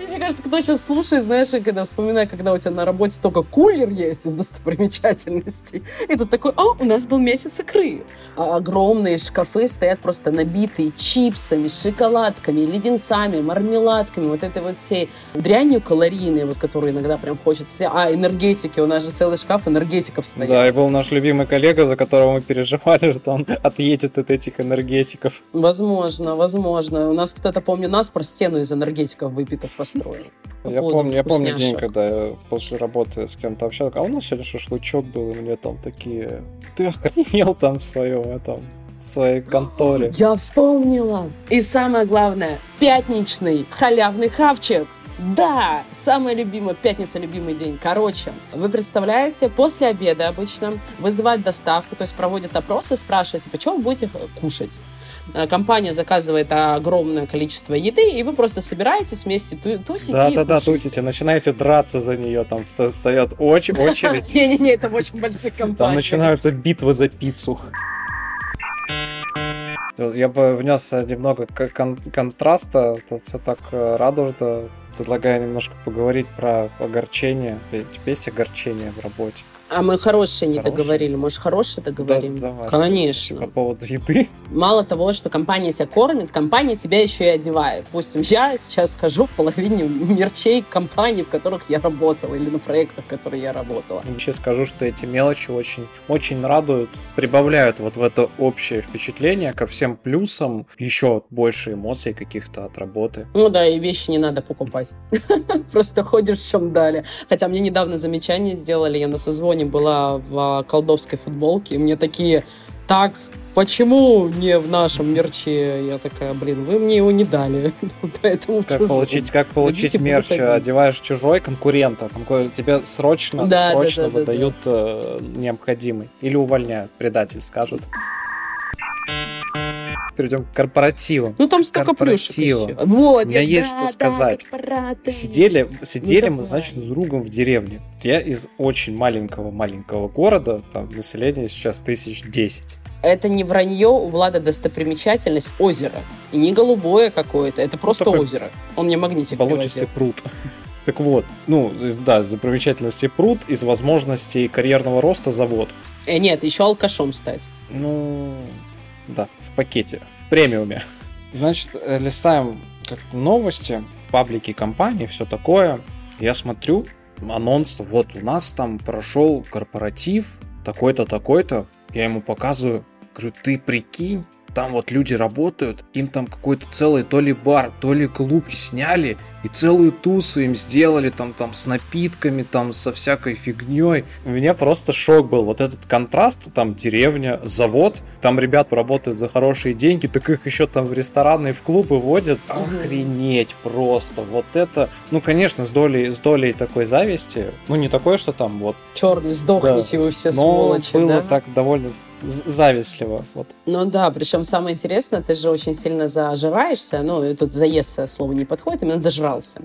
мне кажется, кто сейчас слушает, знаешь, когда вспоминаю, когда у тебя на работе только кулер есть из достопримечательностей, и тут такой, а, у нас был месяц икры. А огромные шкафы стоят просто набитые чипсами, шоколадками, леденцами, мармеладками, вот этой вот всей дрянью калорийной, вот которую иногда прям хочется. А, энергетики, у нас же целый шкаф энергетиков стоит. Да, и был наш любимый коллега, за которого мы переживали, что он отъедет от этих энергетиков. Возможно, возможно. У нас кто-то, помню, нас про стену из энергетиков выпитых построил. Я помню, я помню день, когда я после работы с кем-то общался, а у нас сегодня шашлычок был, и мне там такие... Ты охренел там в своем этом в своей конторе. Я вспомнила. И самое главное, пятничный халявный хавчик. Да, самая любимая пятница, любимый день. Короче, вы представляете, после обеда обычно вызывают доставку, то есть проводят опросы, спрашивают, типа, что вы будете кушать. Э, компания заказывает огромное количество еды, и вы просто собираетесь вместе тусите Да, да, да, тусите, начинаете драться за нее, там встает очередь. Не-не-не, это очень больших компаний. Там начинаются битвы за пиццу. Я бы внес немного кон- контраста, тут все так э, радужно. Предлагаю немножко поговорить про огорчение. Тебя есть огорчение в работе? А мы хорошие не Хорошие? договорили. Может, хорошие договорим? Да, давай, Конечно. По поводу еды. Мало того, что компания тебя кормит, компания тебя еще и одевает. Допустим, я сейчас хожу в половине мерчей компаний, в которых я работала, или на проектах, в которых я работала. Еще скажу, что эти мелочи очень, очень радуют, прибавляют вот в это общее впечатление ко всем плюсам еще больше эмоций каких-то от работы. Ну да, и вещи не надо покупать. Просто ходишь чем дали. Хотя мне недавно замечание сделали, я на созвоне была в а, колдовской футболке, и мне такие, так, почему не в нашем мерче? Я такая, блин, вы мне его не дали. Поэтому Как получить, как получить мерч? Одеваешь чужой конкурента, конкурен- тебе срочно, Да, да, срочно да, да, выдают э, необходимый. Или увольняют, предатель скажут. Перейдем к корпоративам. Ну там столько плюшек. Вот, У меня я- есть да, что да, сказать. корпораты. Сидели, сидели мы, давай. значит, с другом в деревне. Я из очень маленького-маленького города, там население сейчас тысяч десять. Это не вранье, у Влада достопримечательность озеро. И не голубое какое-то, это просто такой озеро. Он мне магнитик Болотистый привозил. пруд. Так вот, ну, да, из замечательности пруд, из возможностей карьерного роста завод. Э, нет, еще алкашом стать. Ну, да, в пакете, в премиуме. Значит, э, листаем как-то новости, паблики компании, все такое. Я смотрю, анонс, вот у нас там прошел корпоратив, такой-то, такой-то. Я ему показываю, говорю, ты прикинь, там вот люди работают, им там какой-то целый то ли бар, то ли клуб сняли, и целую тусу им сделали там, там с напитками, там со всякой фигней. У меня просто шок был. Вот этот контраст, там деревня, завод, там ребят работают за хорошие деньги, так их еще там в рестораны и в клубы водят. Охренеть просто. Вот это, ну, конечно, с долей, с долей такой зависти. Ну, не такое, что там вот. Черный, сдохните вы все Но сволочи, было да? так довольно завистливо. Вот. Ну да, причем самое интересное, ты же очень сильно зажираешься, ну, тут заесться слово не подходит, именно зажрался.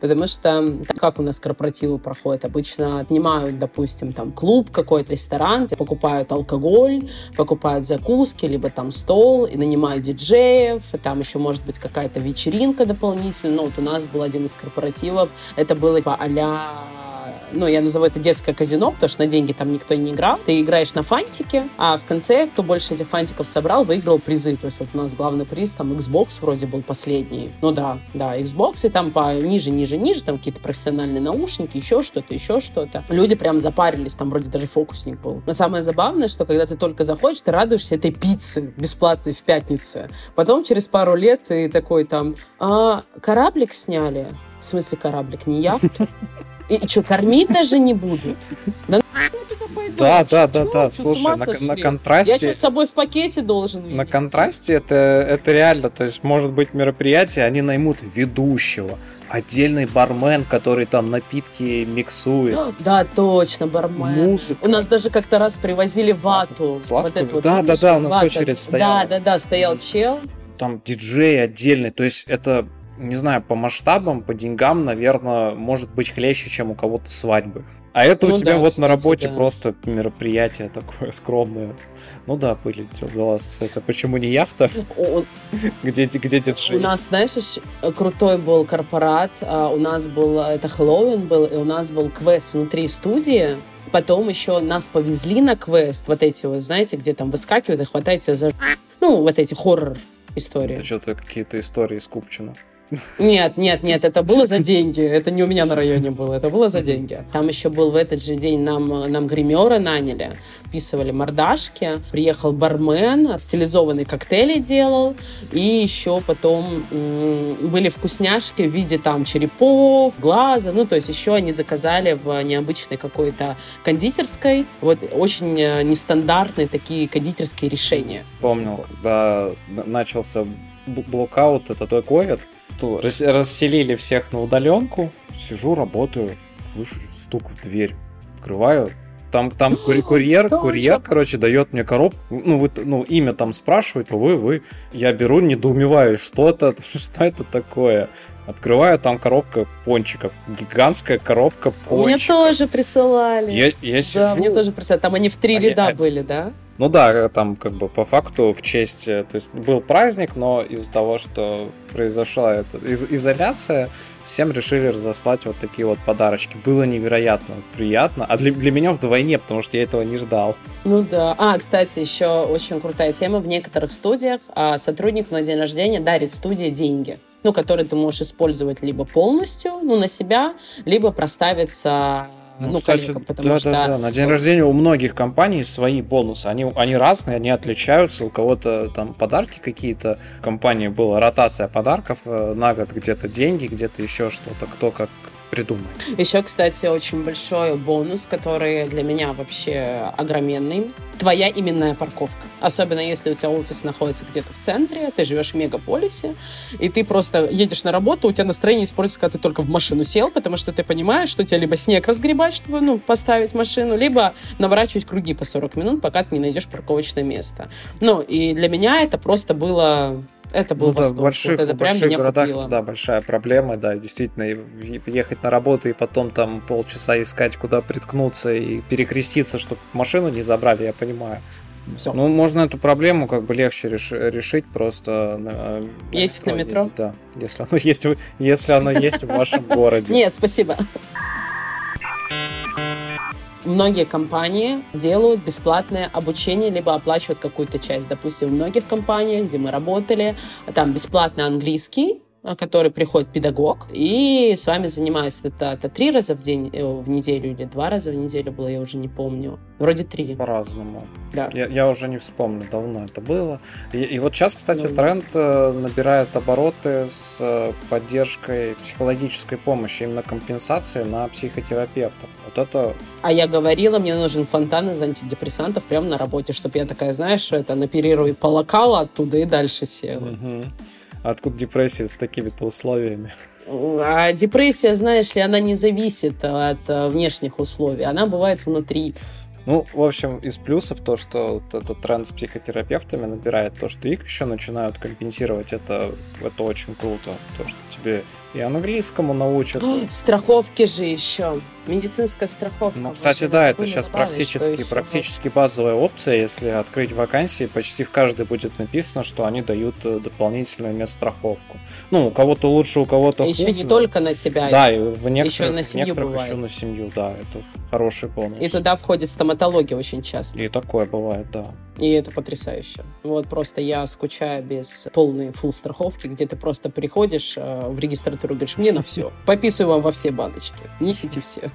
Потому что, как у нас корпоративы проходят, обычно отнимают, допустим, там клуб какой-то, ресторан, покупают алкоголь, покупают закуски, либо там стол, и нанимают диджеев, и там еще может быть какая-то вечеринка дополнительная. Ну, вот у нас был один из корпоративов, это было типа а-ля ну, я назову это детское казино, потому что на деньги там никто не играл. Ты играешь на фантике, а в конце, кто больше этих фантиков собрал, выиграл призы. То есть вот у нас главный приз, там, Xbox вроде был последний. Ну да, да, Xbox, и там по ниже, ниже, ниже, там какие-то профессиональные наушники, еще что-то, еще что-то. Люди прям запарились, там вроде даже фокусник был. Но самое забавное, что когда ты только заходишь, ты радуешься этой пицце бесплатной в пятницу. Потом через пару лет ты такой там, а, кораблик сняли? В смысле кораблик, не яхту? И, что, кормить даже не буду? Да я пойду? Да, да, да, да. Слушай, на, на Я контрасте. что, с собой в пакете должен На вывезти? контрасте это, это реально, то есть может быть мероприятие, они наймут ведущего, отдельный бармен, который там напитки миксует, Да, точно, бармен. музыка. У нас даже как-то раз привозили вату. Сладкую? Вот это вот, Да, помнишь, да, да, у нас вата? очередь стояла. Да, да, да, стоял чел. там диджей отдельный, то есть это, не знаю, по масштабам, по деньгам, наверное, может быть хлеще, чем у кого-то свадьбы. А это Ну у тебя да, вот кстати, на работе да. просто мероприятие такое скромное. Ну да, были дела с это. Почему не яхта? О, Где, где У диджей? нас, знаешь, ещё крутой был корпорат. а, У нас был, это Хэллоуин был, и у нас был квест внутри студии. Потом еще нас повезли на квест. Вот эти вот, знаете, где там выскакивают и хватаете за... Ну, вот эти хоррор истории. Это что-то какие-то истории с Купчино. Нет, нет, нет, это было за деньги. Это не у меня на районе было, это было за деньги. Там еще был в этот же день нам, нам гримера наняли, вписывали мордашки. Приехал бармен, стилизованные коктейли делал. И еще потом м, были вкусняшки в виде там черепов, глаза. Ну, то есть еще они заказали в необычной какой-то кондитерской. Вот очень э, нестандартные такие кондитерские решения. Помнил, когда начался блокаут, это той ковид, то рас- расселили всех на удаленку. Сижу, работаю, слышу стук в дверь. Открываю, там, там курьер, курьер, короче, дает мне коробку. Ну, вы, ну, имя там спрашивают, вы, вы. Я беру, недоумеваю, что это, что это такое. Открываю, там коробка пончиков. Гигантская коробка пончиков. Мне тоже присылали. Я, я сижу, Да, мне тоже присылали. Там они в три Они- ряда а- были, да? Ну да, там как бы по факту в честь, то есть был праздник, но из-за того, что произошла эта из изоляция, всем решили разослать вот такие вот подарочки. Было невероятно приятно, а для, для меня вдвойне, потому что я этого не ждал. Ну да. А, кстати, еще очень крутая тема. В некоторых студиях а, сотрудник на день рождения дарит студии деньги ну, которые ты можешь использовать либо полностью, ну, на себя, либо проставиться ну, ну кстати, коллегам, потому да, что... Да, да, на день рождения у многих компаний свои бонусы, они, они разные, они отличаются, у кого-то там подарки какие-то, в компании была ротация подарков э, на год, где-то деньги, где-то еще что-то, кто как придумает. Еще, кстати, очень большой бонус, который для меня вообще огроменный. Твоя именная парковка. Особенно если у тебя офис находится где-то в центре, ты живешь в мегаполисе, и ты просто едешь на работу, у тебя настроение испортится, когда ты только в машину сел, потому что ты понимаешь, что тебе либо снег разгребать, чтобы ну, поставить машину, либо наворачивать круги по 40 минут, пока ты не найдешь парковочное место. Ну, и для меня это просто было это был ну. Да, в больших, вот это в больших городах, купило. да, большая проблема, да, действительно, ехать на работу и потом там полчаса искать, куда приткнуться и перекреститься, чтобы машину не забрали, я понимаю. Все. Ну, можно эту проблему как бы легче реш- решить просто... Э, ездить на метро? Ездить, да, если оно есть, если оно есть в вашем городе. Нет, спасибо многие компании делают бесплатное обучение, либо оплачивают какую-то часть. Допустим, в многих компаниях, где мы работали, там бесплатно английский, который приходит педагог и с вами занимается. Это, это три раза в день, э, в неделю или два раза в неделю было, я уже не помню. Вроде три. По-разному. Да. Я, я уже не вспомню, давно это было. И, и вот сейчас, кстати, ну, тренд э, набирает обороты с поддержкой психологической помощи, именно компенсации на психотерапевтов. Вот это... А я говорила, мне нужен фонтан из антидепрессантов прямо на работе, чтобы я такая, знаешь, это на перерыве полокала оттуда и дальше села. Угу. Откуда депрессия с такими-то условиями? А депрессия, знаешь ли, она не зависит от э, внешних условий, она бывает внутри. Ну, в общем, из плюсов то, что вот этот тренд с психотерапевтами набирает то, что их еще начинают компенсировать, это, это очень круто. То, что тебе и английскому научат. Страховки же еще. Медицинская страховка. Ну, кстати, да, это сейчас практически, практически базовая опция. Если открыть вакансии, почти в каждой будет написано, что они дают э, дополнительную медстраховку. Ну, у кого-то лучше, у кого-то хуже. Еще не только на тебя. Да, и в некоторых, еще и на семью некоторых бывает. еще на семью, да, это хороший бонус. И туда входит стоматология очень часто. И такое бывает, да. И это потрясающе. Вот просто я скучаю без полной фул страховки, где ты просто приходишь э, в регистратуру и говоришь, мне на все. Пописываю вам во все баночки. Несите все.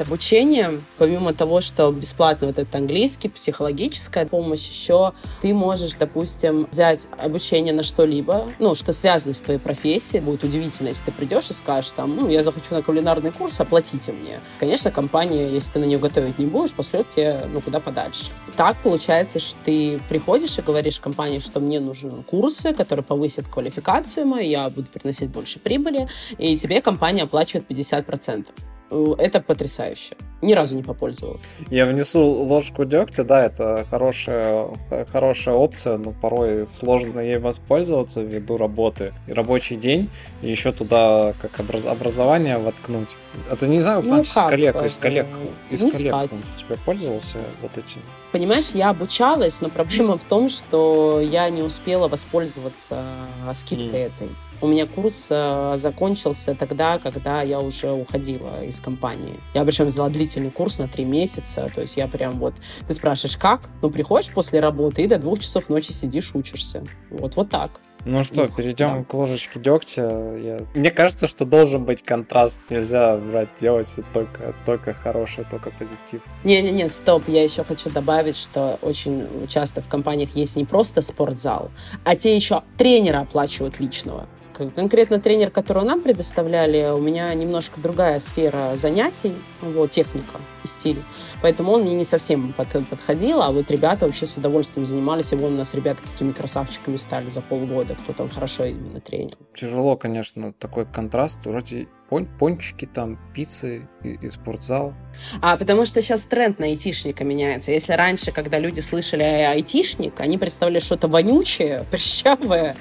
Обучение, помимо того, что бесплатно вот этот английский, психологическая помощь, еще ты можешь, допустим, взять обучение на что-либо, ну, что связано с твоей профессией. Будет удивительно, если ты придешь и скажешь, там, ну, я захочу на кулинарный курс, оплатите мне. Конечно, компания, если ты на нее готовить не будешь, пошлет тебе, ну, куда подальше. Так получается, что ты приходишь и говоришь компании, что мне нужны курсы, которые повысят квалификацию мою, я буду приносить больше прибыли, и тебе компания оплачивает 50%. Э, это потрясающе. Ни разу не попользовался. Я внесу ложку дегтя, да, это хорошая, хорошая опция, но порой сложно ей воспользоваться ввиду работы. И рабочий день, и еще туда как образ, образование воткнуть. А ты не знаю, ну, как? из коллег, из коллег, из не коллег спать. у тебя пользовался вот этим? Понимаешь, я обучалась, но проблема в том, что я не успела воспользоваться скидкой mm. этой. У меня курс э, закончился тогда, когда я уже уходила из компании. Я причем взяла длительный курс на три месяца. То есть я прям вот... Ты спрашиваешь, как? Ну, приходишь после работы и до двух часов ночи сидишь, учишься. Вот, вот так. Ну что, Ух, перейдем да. к ложечке дегтя. Я... Мне кажется, что должен быть контраст. Нельзя брать, делать все только, только хорошее, только позитив. Не-не-не, стоп. Я еще хочу добавить, что очень часто в компаниях есть не просто спортзал, а те еще тренера оплачивают личного конкретно тренер, которого нам предоставляли, у меня немножко другая сфера занятий, вот, техника и стиль. Поэтому он мне не совсем под, подходил, а вот ребята вообще с удовольствием занимались, и вон у нас ребята какими красавчиками стали за полгода, кто там хорошо именно тренил. Тяжело, конечно, такой контраст, вроде пон пончики, там, пиццы и, и спортзал. А потому что сейчас тренд на айтишника меняется. Если раньше, когда люди слышали айтишник, они представляли что-то вонючее, прищавое,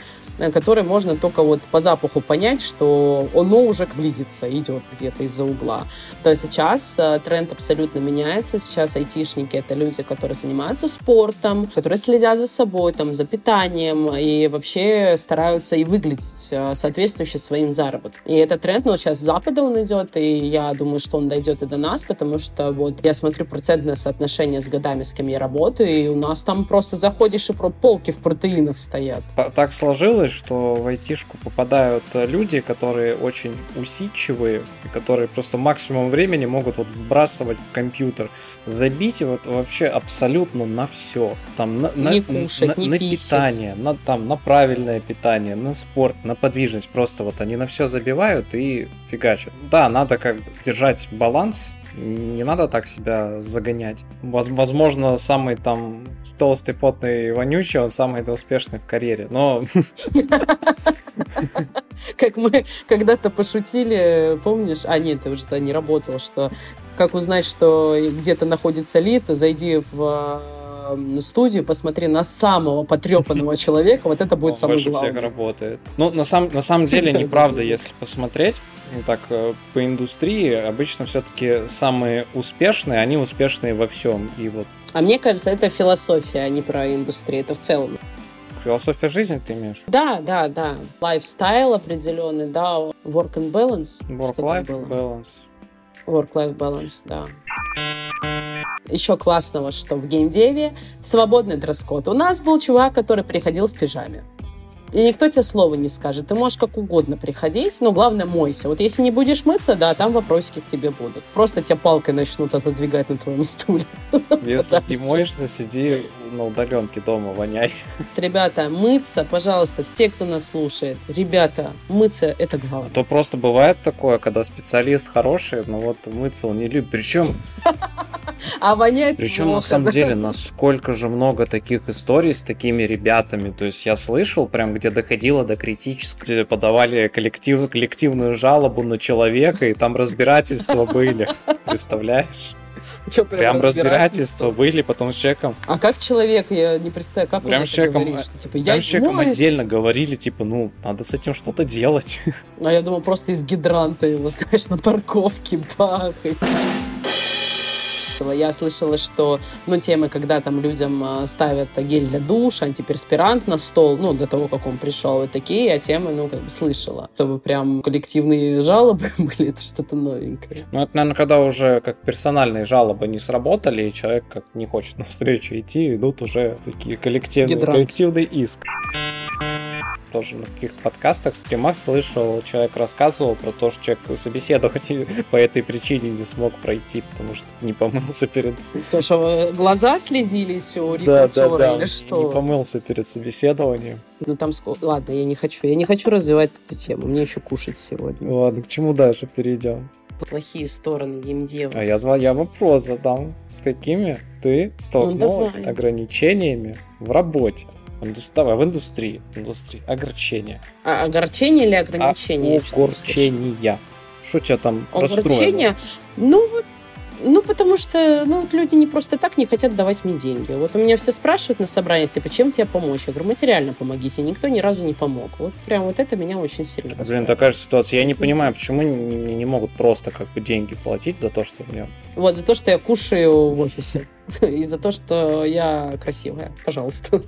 который можно только вот по запаху понять, что оно уже близится, идет где-то из-за угла. То есть сейчас э, тренд абсолютно меняется. Сейчас айтишники — это люди, которые занимаются спортом, которые следят за собой, там, за питанием и вообще стараются и выглядеть э, соответствующе своим заработкам. И этот тренд, ну, сейчас с Запада он идет, и я думаю, что он дойдет и до нас, потому что вот я смотрю процентное соотношение с годами, с кем я работаю, и у нас там просто заходишь и про полки в протеинах стоят. Так сложилось, что в айтишку попадают люди, которые очень усидчивые, которые просто максимум времени могут вот вбрасывать в компьютер, забить вот вообще абсолютно на все. Там на, не кушать, на, не на писать. питание, на, там, на правильное питание, на спорт, на подвижность. Просто вот они на все забивают и фигачат. Да, надо как бы держать баланс не надо так себя загонять. Возможно, самый там толстый, потный, вонючий, он самый успешный в карьере, но... Как мы когда-то пошутили, помнишь? А, нет, ты уже тогда не работал, что как узнать, что где-то находится лид, зайди в студию, посмотри на самого потрепанного человека, вот это будет самое главное. всех работает. Ну, на, сам, на самом деле, неправда, если посмотреть, ну, так, э, по индустрии, обычно все-таки самые успешные, они успешные во всем. И вот а мне кажется, это философия, а не про индустрию. Это в целом. Философия жизни ты имеешь? Да, да, да. Lifestyle определенный, да. Work and balance. Work-life balance. Work-life balance, да. Еще классного, что в gamedev е свободный дресс-код. У нас был чувак, который приходил в пижаме. И никто тебе слова не скажет. Ты можешь как угодно приходить, но главное мойся. Вот если не будешь мыться, да, там вопросики к тебе будут. Просто тебя палкой начнут отодвигать на твоем стуле. Если не моешься, сиди на удаленке дома, воняй. Ребята, мыться, пожалуйста, все, кто нас слушает, ребята, мыться это главное. А то просто бывает такое, когда специалист хороший, но вот мыться он не любит. Причем а воняет Причем, плохо, на самом да? деле, насколько же много таких историй с такими ребятами. То есть я слышал, прям где доходило до критического, где подавали коллектив, коллективную жалобу на человека, и там разбирательства были. Представляешь? Что, прям, прям разбирательства были потом с человеком. А как человек, я не представляю, как прям он с человеком, говорит, что, типа, прям я с человеком отдельно говорили, типа, ну, надо с этим что-то делать. А я думал, просто из гидранта его, знаешь, на парковке бахать слышала. Я слышала, что, ну, темы, когда там людям а, ставят гель для душа, антиперспирант на стол, ну, до того, как он пришел, и такие, а темы, ну, как бы слышала. Чтобы прям коллективные жалобы были, это что-то новенькое. Ну, это, наверное, когда уже как персональные жалобы не сработали, и человек как не хочет навстречу идти, идут уже такие коллективные, коллективный иск тоже на каких-то подкастах, стримах слышал, человек рассказывал про то, что человек собеседование по этой причине не смог пройти, потому что не помылся перед... То, что глаза слезились у рекрутера да, да, да. или что? Не помылся перед собеседованием. Ну там сколько... Ладно, я не хочу. Я не хочу развивать эту тему. Мне еще кушать сегодня. Ладно, к чему дальше перейдем? Плохие стороны геймдева. А я, я вопрос задам. С какими ты столкнулась ну, ограничениями в работе? Давай, в индустрии. Индустрии. Огорчение. А, огорчение или ограничение? Огорчения. Что тебя там Огорчение? Ну, вот ну, потому что ну, вот люди не просто так не хотят давать мне деньги. Вот у меня все спрашивают на собраниях, типа, чем тебе помочь? Я говорю, материально помогите. Никто ни разу не помог. Вот прям вот это меня очень сильно расстраивает. Блин, такая же ситуация. Я не понимаю, почему не, не могут просто как бы деньги платить за то, что мне... Вот, за то, что я кушаю в офисе. И за то, что я красивая. Пожалуйста.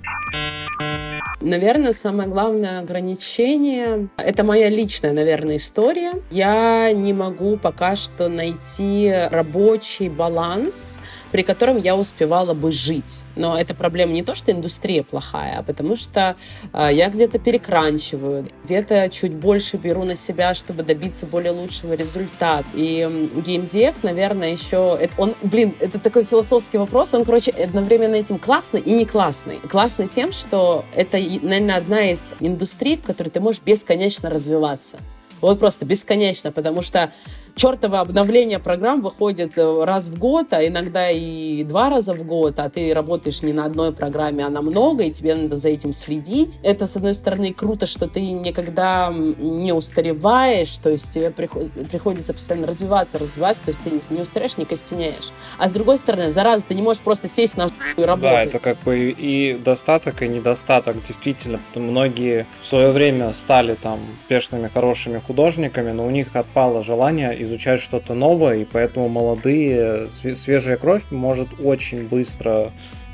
Bye. Наверное, самое главное ограничение — это моя личная, наверное, история. Я не могу пока что найти рабочий баланс, при котором я успевала бы жить. Но эта проблема не то, что индустрия плохая, а потому что э, я где-то перекранчиваю, где-то чуть больше беру на себя, чтобы добиться более лучшего результата. И геймдев, наверное, еще... Это, он, блин, это такой философский вопрос, он, короче, одновременно этим классный и не классный. Классный тем, что это, наверное, одна из индустрий, в которой ты можешь бесконечно развиваться. Вот просто бесконечно, потому что чертово обновление программ выходит э, раз в год, а иногда и два раза в год, а ты работаешь не на одной программе, а на много, и тебе надо за этим следить. Это, с одной стороны, круто, что ты никогда не устареваешь, то есть тебе приходится постоянно развиваться, развиваться, то есть ты не устареешь, не костенеешь. А с другой стороны, зараза, ты не можешь просто сесть на и работать. Да, это как бы и достаток, и недостаток. Действительно, многие в свое время стали там успешными, хорошими художниками, но у них отпало желание изучать что-то новое, и поэтому молодые, свежая кровь может очень быстро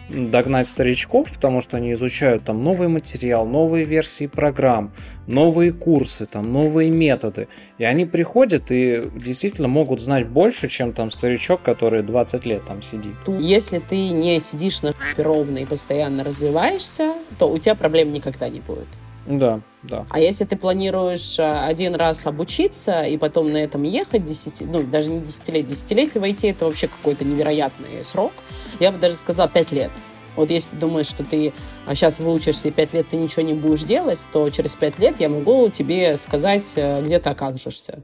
догнать старичков, потому что они изучают там новый материал, новые версии программ, новые курсы, там новые методы. И они приходят и действительно могут знать больше, чем там старичок, который 20 лет там сидит. Если ты не сидишь на ровно и постоянно развиваешься, то у тебя проблем никогда не будет. Да, да. А если ты планируешь э, один раз обучиться и потом на этом ехать 10, ну, даже не десятилетие, десятилетие войти, это вообще какой-то невероятный срок. Я бы даже сказала 5 лет. Вот если ты думаешь, что ты сейчас выучишься и 5 лет ты ничего не будешь делать, то через 5 лет я могу тебе сказать, э, где ты окажешься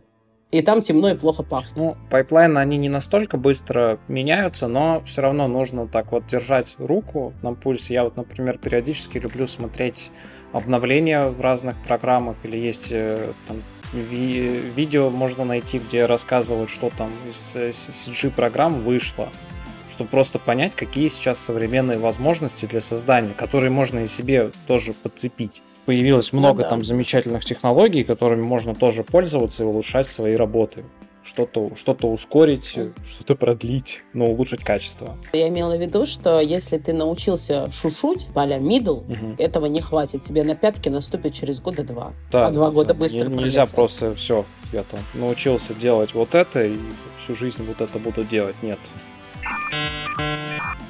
и там темно и плохо пахнет. Ну, pipeline ы, они не настолько быстро меняются, но все равно нужно так вот держать руку на пульсе. Я вот, например, периодически люблю смотреть обновления в разных программах, или есть э, там ви- видео можно найти, где рассказывают, что там из CG-программ вышло чтобы просто понять, какие сейчас современные возможности для создания, которые можно и себе тоже подцепить появилось ну много ну, да. там замечательных технологий, которыми можно тоже пользоваться и улучшать свои работы. Что-то что ускорить, что-то продлить, но улучшить качество. Я имела в виду, что если ты научился шушуть, поля middle, угу. этого не хватит. Тебе на пятки наступит через года два. Да, а два да, года да. быстро не, Нельзя просто все, я там научился делать вот это и всю жизнь вот это буду делать. Нет.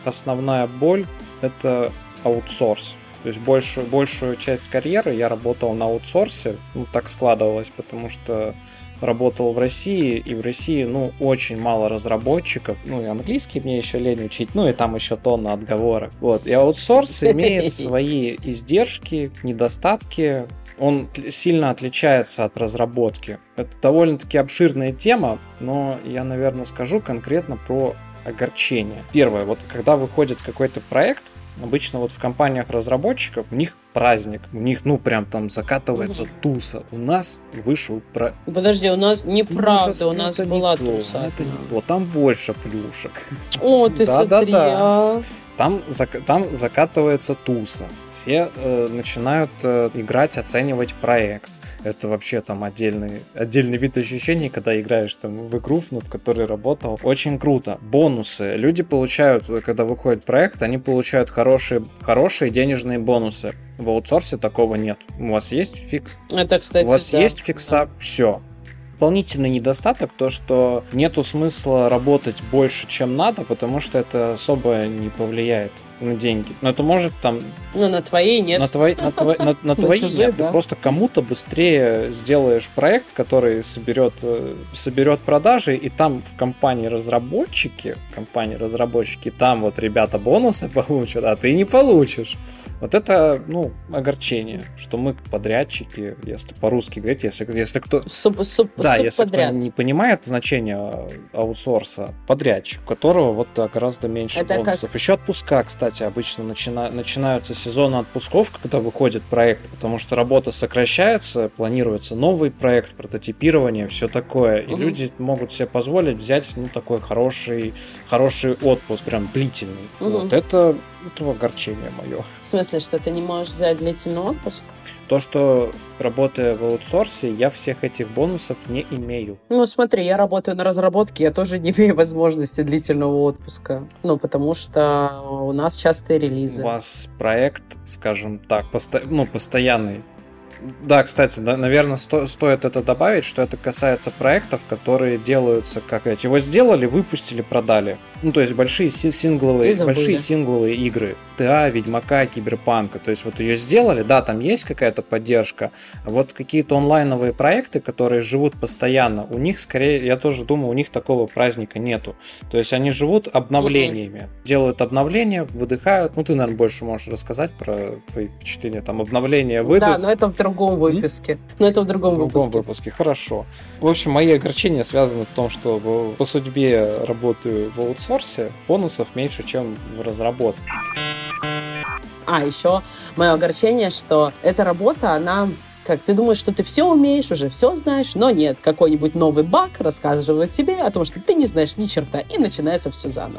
Основная боль — это аутсорс. То есть большую, большую часть карьеры я работал на аутсорсе, ну так складывалось, потому что работал в России, и в России, ну, очень мало разработчиков, ну, и английский мне еще лень учить, ну, и там еще тонна отговорок. Вот, и аутсорс имеет свои издержки, недостатки, он сильно отличается от разработки. Это довольно-таки обширная тема, но я, наверное, скажу конкретно про огорчение. Первое, вот когда выходит какой-то проект, Обычно вот в компаниях разработчиков у них праздник, у них, ну, прям там закатывается угу. туса. У нас вышел про... Подожди, у нас неправда, ну, у нас была то, туса. Это не то, там больше плюшек. О, ты да, смотри, да, да. А. Там, там закатывается туса. Все э, начинают э, играть, оценивать проект это вообще там отдельный, отдельный вид ощущений, когда играешь там в игру, над которой работал. Очень круто. Бонусы. Люди получают, когда выходит проект, они получают хорошие, хорошие денежные бонусы. В аутсорсе такого нет. У вас есть фикс? Это, кстати, У вас да. есть фикса? Все дополнительный недостаток то, что нету смысла работать больше, чем надо, потому что это особо не повлияет деньги. Но это может там... Ну, на твоей нет. На, твои, на, твои, на, на твои чужие, нет. Да? Ты просто кому-то быстрее сделаешь проект, который соберет, э, соберет продажи, и там в компании разработчики, в компании разработчики, там вот ребята бонусы получат, а ты не получишь. Вот это, ну, огорчение, что мы подрядчики, если по-русски говорить, если, если кто... Суп, суп, да, если кто не понимает значение аутсорса, подрядчик, у которого вот гораздо меньше это бонусов. Как... Еще отпуска, кстати, кстати, обычно начина... начинаются сезоны отпусков, когда выходит проект, потому что работа сокращается, планируется новый проект, прототипирование, все такое. И угу. люди могут себе позволить взять ну, такой хороший, хороший отпуск, прям длительный. Угу. Вот это, это огорчение мое. В смысле, что ты не можешь взять длительный отпуск? То, что работая в аутсорсе, я всех этих бонусов не имею. Ну, смотри, я работаю на разработке, я тоже не имею возможности длительного отпуска. Ну, потому что у нас частые релизы. У вас проект, скажем так, посто... ну, постоянный. Да, кстати, да, наверное, сто, стоит это добавить, что это касается проектов, которые делаются как эти. Его сделали, выпустили, продали. Ну, то есть большие сингловые, большие сингловые игры. ТА, Ведьмака, Киберпанка. То есть вот ее сделали, да, там есть какая-то поддержка. А вот какие-то онлайновые проекты, которые живут постоянно, у них скорее, я тоже думаю, у них такого праздника нету. То есть они живут обновлениями. Mm-hmm. Делают обновления, выдыхают. Ну, ты, наверное, больше можешь рассказать про твои впечатления. Там обновление, выдох. Да, но это в другом выпуске. Mm-hmm. Но это в другом, в другом выпуске. выпуске. Хорошо. В общем, мои огорчения связаны в том, что по судьбе работаю в аутсорсе, бонусов меньше, чем в разработке. А, еще мое огорчение, что эта работа, она как ты думаешь, что ты все умеешь, уже все знаешь, но нет, какой-нибудь новый баг рассказывает тебе о том, что ты не знаешь ни черта, и начинается все заново.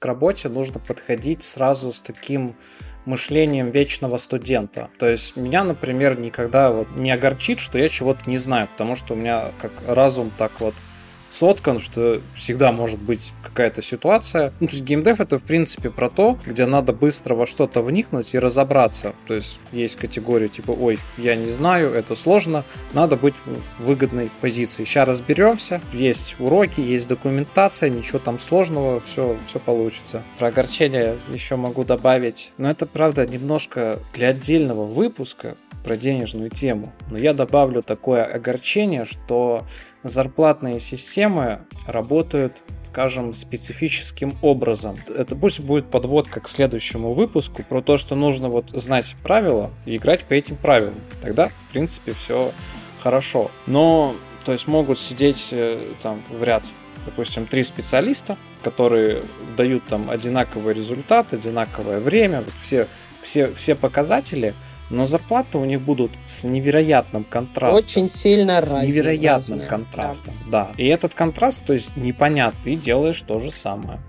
К работе нужно подходить сразу с таким мышлением вечного студента. То есть меня, например, никогда вот не огорчит, что я чего-то не знаю, потому что у меня как разум так вот соткан, что всегда может быть какая-то ситуация. Ну, то есть геймдев это, в принципе, про то, где надо быстро во что-то вникнуть и разобраться. То есть есть категория типа, ой, я не знаю, это сложно, надо быть в выгодной позиции. Сейчас разберемся, есть уроки, есть документация, ничего там сложного, все, все получится. Про огорчение еще могу добавить, но это, правда, немножко для отдельного выпуска, про денежную тему. Но я добавлю такое огорчение, что зарплатные системы работают скажем, специфическим образом. Это пусть будет подводка к следующему выпуску про то, что нужно вот знать правила и играть по этим правилам. Тогда, в принципе, все хорошо. Но, то есть, могут сидеть э, там в ряд, допустим, три специалиста, которые дают там одинаковый результат, одинаковое время, вот все, все, все показатели – но зарплаты у них будут с невероятным контрастом. Очень сильно С невероятным разные, контрастом, да. да. И этот контраст, то есть непонятно, и делаешь то же самое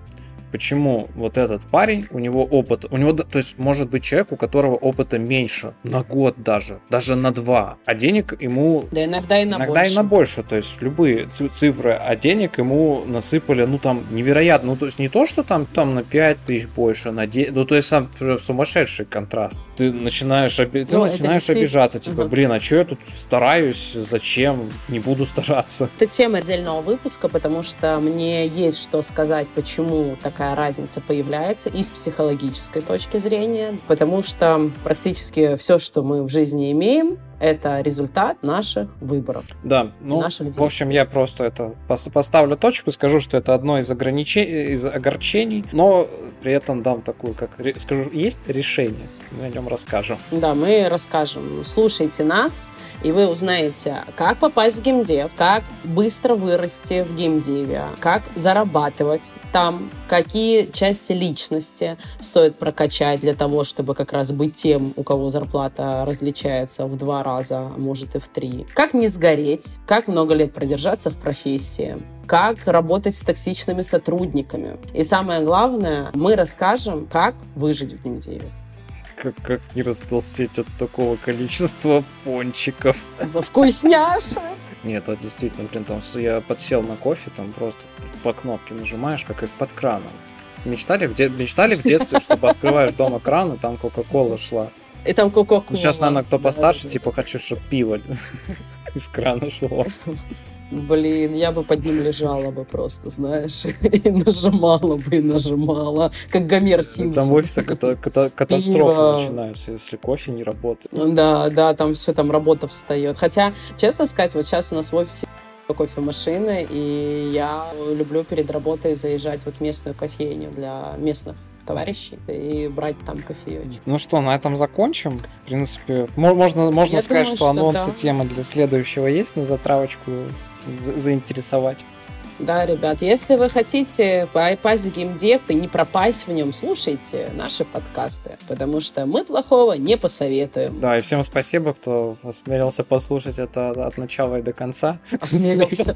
почему вот этот парень, у него опыт, у него, то есть может быть человек, у которого опыта меньше, на год даже, даже на два, а денег ему... Да иногда и на иногда больше. и на больше, то есть любые цифры, а денег ему насыпали, ну там невероятно, ну то есть не то, что там, там на 5 тысяч больше, на 10, ну то есть там сумасшедший контраст. Ты начинаешь, оби... ты ну, начинаешь обижаться, типа, угу. блин, а что я тут стараюсь, зачем, не буду стараться. Это тема отдельного выпуска, потому что мне есть что сказать, почему такая такая разница появляется и с психологической точки зрения, потому что практически все, что мы в жизни имеем, это результат наших выборов. Да, ну, наших в общем, я просто это поставлю точку, скажу, что это одно из ограничений, из огорчений, но при этом дам такую, как скажу, есть решение, мы о нем расскажем. Да, мы расскажем. Слушайте нас, и вы узнаете, как попасть в геймдев, как быстро вырасти в геймдеве, как зарабатывать там, какие части личности стоит прокачать для того, чтобы как раз быть тем, у кого зарплата различается в два раза а может и в три. Как не сгореть, как много лет продержаться в профессии, как работать с токсичными сотрудниками. И самое главное, мы расскажем, как выжить в геймдеве. Как, как не растолстеть от такого количества пончиков. За вкусняшек! Нет, это действительно, блин, там я подсел на кофе, там просто по кнопке нажимаешь, как из-под крана. Мечтали в, де... Мечтали в детстве, чтобы открываешь дома кран, и там Кока-Кола шла. И там кока-кола. Ну, сейчас, наверное, кто постарше, типа, хочу, чтобы пиво из крана шло. Блин, я бы под ним лежала бы просто, знаешь, и нажимала бы, и нажимала, как Гомер Симпсон. Там в офисе катастрофа начинаются, если кофе не работает. Да, да, там все, там работа встает. Хотя, честно сказать, вот сейчас у нас в офисе кофемашины, и я люблю перед работой заезжать вот в местную кофейню для местных товарищей и брать там кофеечек. Ну что, на этом закончим. В принципе, можно, можно Я сказать, думаю, что, что анонсы да. темы для следующего есть на затравочку заинтересовать. Да, ребят, если вы хотите попасть в геймдев и не пропасть в нем, слушайте наши подкасты, потому что мы плохого не посоветуем. Да, и всем спасибо, кто осмелился послушать это от начала и до конца. Осмелился.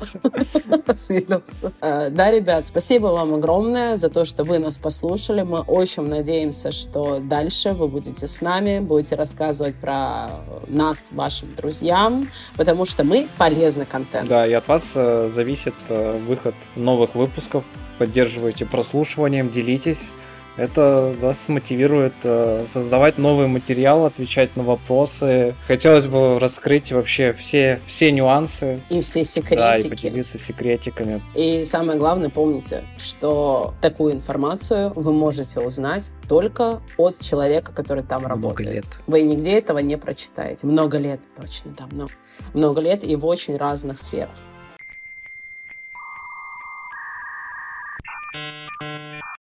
Осмелился. А, да, ребят, спасибо вам огромное за то, что вы нас послушали. Мы очень надеемся, что дальше вы будете с нами, будете рассказывать про нас вашим друзьям, потому что мы полезный контент. Да, и от вас э, зависит вы э, выход новых выпусков. Поддерживайте прослушиванием, делитесь. Это нас смотивирует э, создавать новый материал, отвечать на вопросы. Хотелось бы раскрыть вообще все, все нюансы. И все секретики. Да, и поделиться секретиками. И самое главное, помните, что такую информацию вы можете узнать только от человека, который там Много работает. лет. Вы нигде этого не прочитаете. Много лет, точно, да, много. Много лет и в очень разных сферах.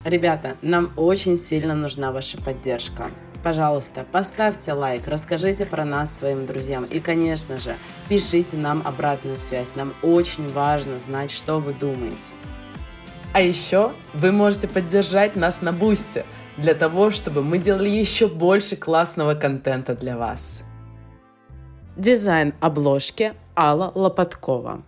Ребята, нам очень сильно нужна ваша поддержка. Пожалуйста, поставьте лайк, расскажите про нас своим друзьям и, конечно же, пишите нам обратную связь. Нам очень важно знать, что вы думаете. А еще вы можете поддержать нас на Бусте для того, чтобы мы делали еще больше классного контента для вас. Дизайн обложки Алла Лопаткова.